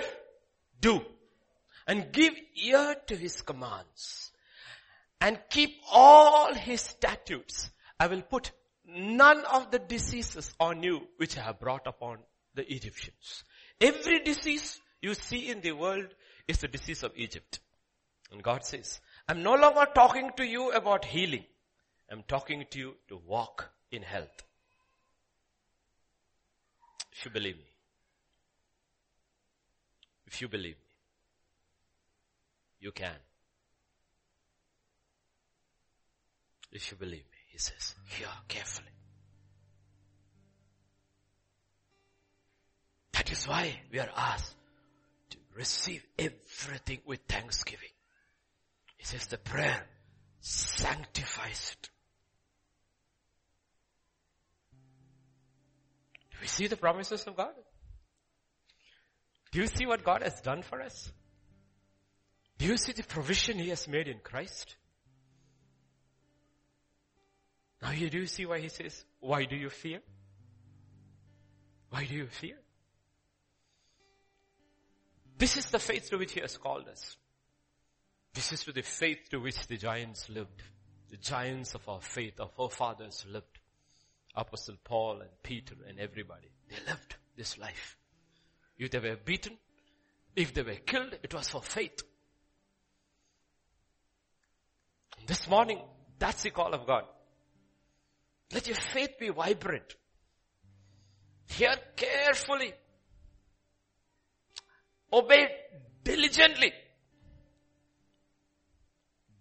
do, and give ear to His commands and keep all His statutes. I will put none of the diseases on you which I have brought upon the Egyptians. Every disease you see in the world is the disease of Egypt. And God says, I'm no longer talking to you about healing. I'm talking to you to walk in health. If you believe me. If you believe me. You can. If you believe me, he says, hear carefully. That is why we are asked to receive everything with thanksgiving. He says the prayer sanctifies it. Do we see the promises of God? Do you see what God has done for us? Do you see the provision He has made in Christ? Now you do see why He says, why do you fear? Why do you fear? This is the faith to which he has called us. This is to the faith to which the giants lived. The giants of our faith, our forefathers lived. Apostle Paul and Peter and everybody. They lived this life. If they were beaten, if they were killed, it was for faith. This morning, that's the call of God. Let your faith be vibrant. Hear carefully Obey diligently.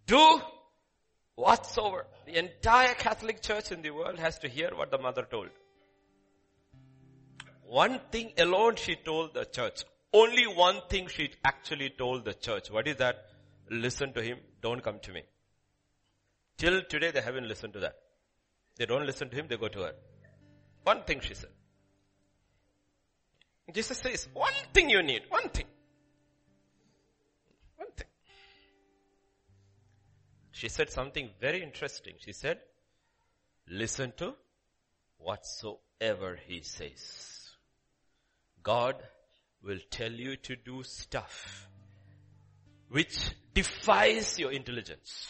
Do whatsoever. The entire Catholic Church in the world has to hear what the mother told. One thing alone she told the church. Only one thing she actually told the church. What is that? Listen to him. Don't come to me. Till today they haven't listened to that. They don't listen to him, they go to her. One thing she said. Jesus says, one thing you need, one thing. One thing. She said something very interesting. She said, listen to whatsoever he says. God will tell you to do stuff which defies your intelligence.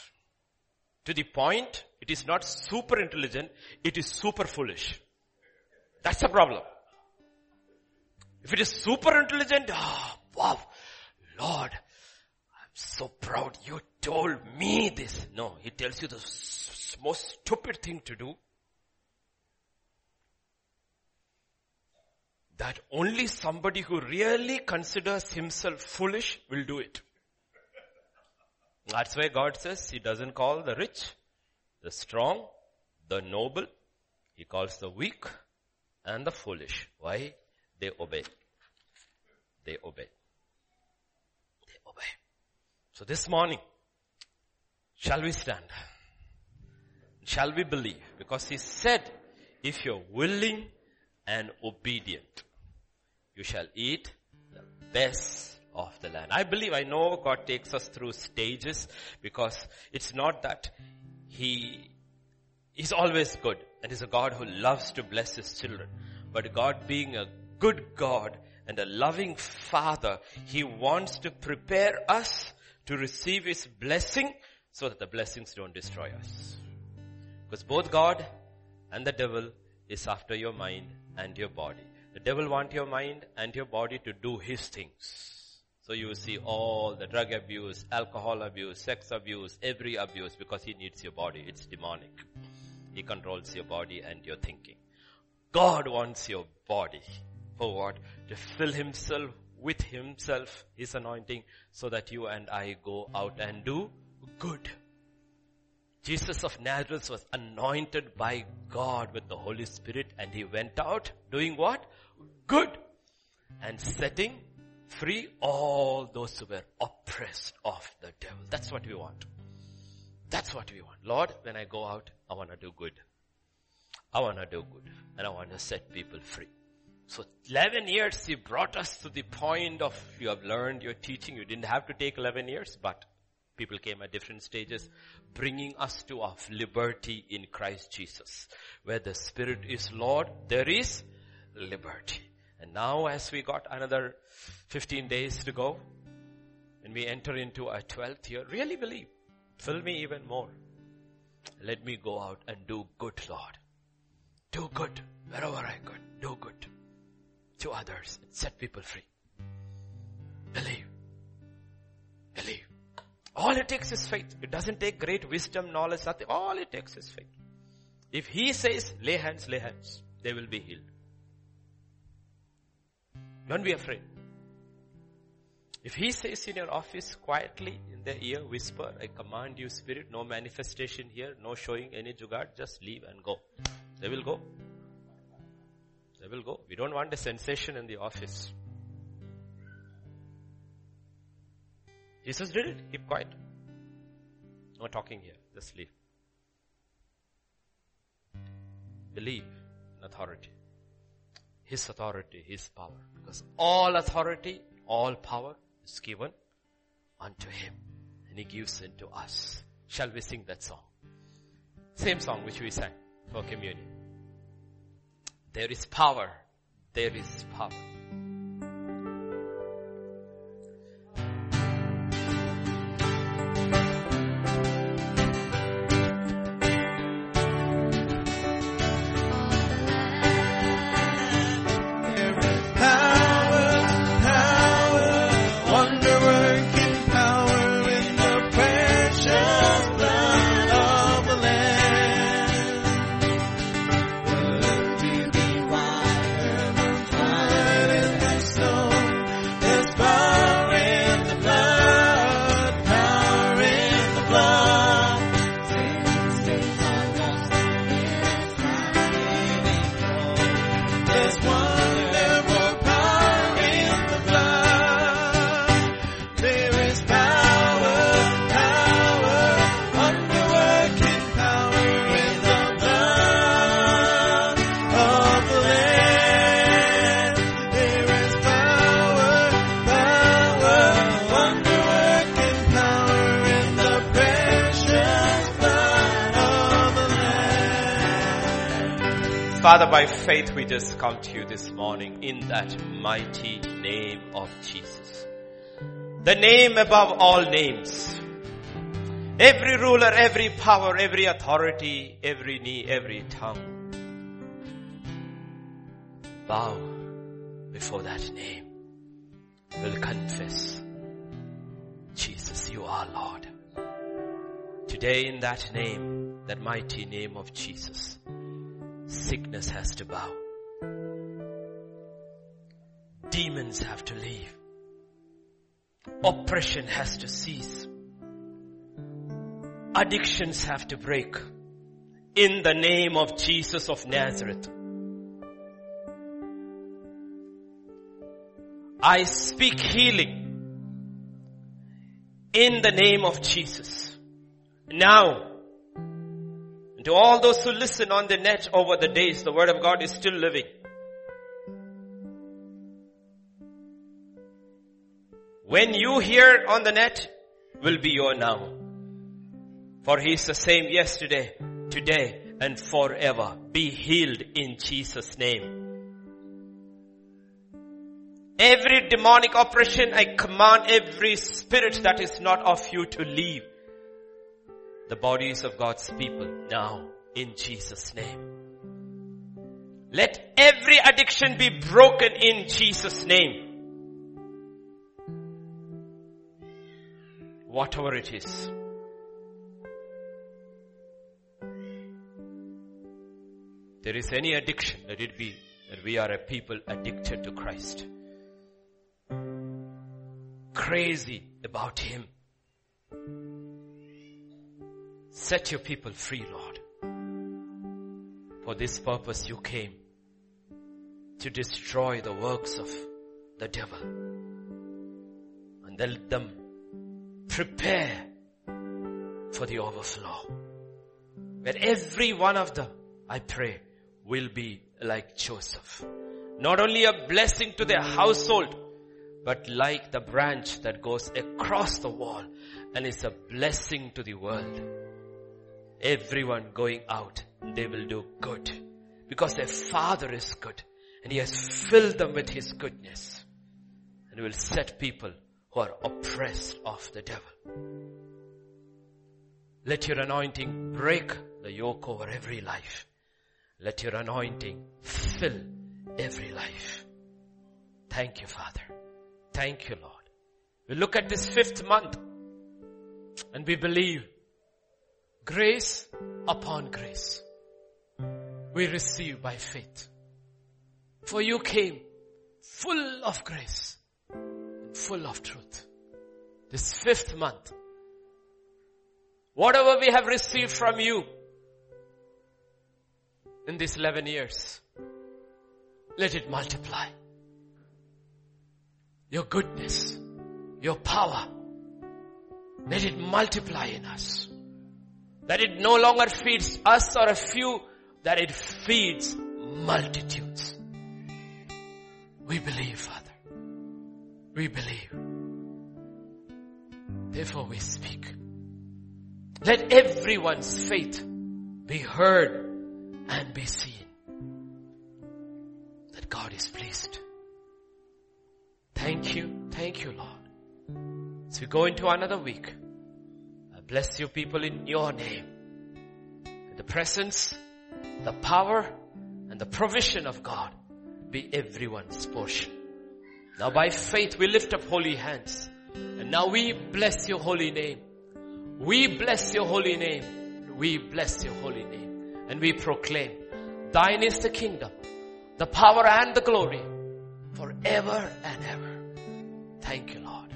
To the point, it is not super intelligent, it is super foolish. That's the problem. If it is super intelligent, ah, wow, Lord, I'm so proud you told me this. No, he tells you the most stupid thing to do. That only somebody who really considers himself foolish will do it. That's why God says he doesn't call the rich, the strong, the noble. He calls the weak and the foolish. Why? They obey. They obey. They obey. So this morning, shall we stand? Shall we believe? Because he said, if you're willing and obedient, you shall eat the best of the land. I believe, I know God takes us through stages because it's not that He is always good and is a God who loves to bless His children. But God being a good God and a loving Father, He wants to prepare us to receive His blessing so that the blessings don't destroy us. Because both God and the devil is after your mind and your body. The devil wants your mind and your body to do his things. So you see all the drug abuse, alcohol abuse, sex abuse, every abuse because he needs your body. It's demonic. He controls your body and your thinking. God wants your body. For what? To fill himself with himself, his anointing, so that you and I go out and do good. Jesus of Nazareth was anointed by God with the Holy Spirit and he went out doing what? Good. And setting free all those who were oppressed of the devil. That's what we want. That's what we want. Lord, when I go out, I want to do good. I want to do good. And I want to set people free. So 11 years, you brought us to the point of you have learned your teaching. You didn't have to take 11 years, but people came at different stages, bringing us to our liberty in Christ Jesus. Where the Spirit is Lord, there is liberty. And now as we got another 15 days to go, and we enter into our 12th year, really believe, fill me even more. Let me go out and do good, Lord. Do good wherever I could. Do good to others and set people free. Believe. Believe. All it takes is faith. It doesn't take great wisdom, knowledge, nothing. All it takes is faith. If he says, lay hands, lay hands, they will be healed. Don't be afraid. If he says in your office quietly in the ear, whisper, I command you spirit, no manifestation here, no showing any jugaad, just leave and go. They will go. They will go. We don't want a sensation in the office. Jesus did it. Keep quiet. No talking here. Just leave. Believe in authority. His authority, His power. Because all authority, all power is given unto Him. And He gives it to us. Shall we sing that song? Same song which we sang for communion. There is power. There is power. We just come to you this morning in that mighty name of Jesus. The name above all names. Every ruler, every power, every authority, every knee, every tongue. Bow before that name. Will confess. Jesus, you are Lord. Today in that name, that mighty name of Jesus, Sickness has to bow. Demons have to leave. Oppression has to cease. Addictions have to break. In the name of Jesus of Nazareth. I speak healing in the name of Jesus. Now, to all those who listen on the net over the days, the word of God is still living. When you hear on the net will be your now. For he is the same yesterday, today, and forever. Be healed in Jesus' name. Every demonic oppression, I command every spirit that is not of you to leave the bodies of God's people now in Jesus name. Let every addiction be broken in Jesus name. Whatever it is. There is any addiction, let it be that we are a people addicted to Christ. Crazy about Him Set your people free, Lord. For this purpose you came to destroy the works of the devil. and let them prepare for the overflow. Where every one of them, I pray, will be like Joseph. Not only a blessing to their household, but like the branch that goes across the wall and is a blessing to the world. Everyone going out, they will do good because their father is good and he has filled them with his goodness and will set people who are oppressed of the devil. Let your anointing break the yoke over every life. Let your anointing fill every life. Thank you, Father. Thank you, Lord. We look at this fifth month and we believe grace upon grace. We receive by faith. For you came full of grace, full of truth. This fifth month, whatever we have received from you in these 11 years, let it multiply. Your goodness, your power, let it multiply in us. That it no longer feeds us or a few, that it feeds multitudes. We believe, Father. We believe. Therefore we speak. Let everyone's faith be heard and be seen. That God is pleased. Thank you. Thank you, Lord. As we go into another week, I bless you people in your name. the presence, the power, and the provision of God be everyone's portion. Now by faith we lift up holy hands. And now we bless your holy name. We bless your holy name. We bless your holy name. And we proclaim, thine is the kingdom, the power and the glory forever and ever. Thank you, Lord.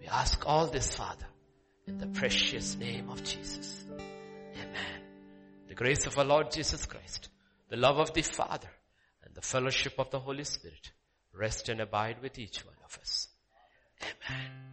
We ask all this, Father, in the precious name of Jesus. Amen. The grace of our Lord Jesus Christ, the love of the Father, and the fellowship of the Holy Spirit rest and abide with each one of us. Amen.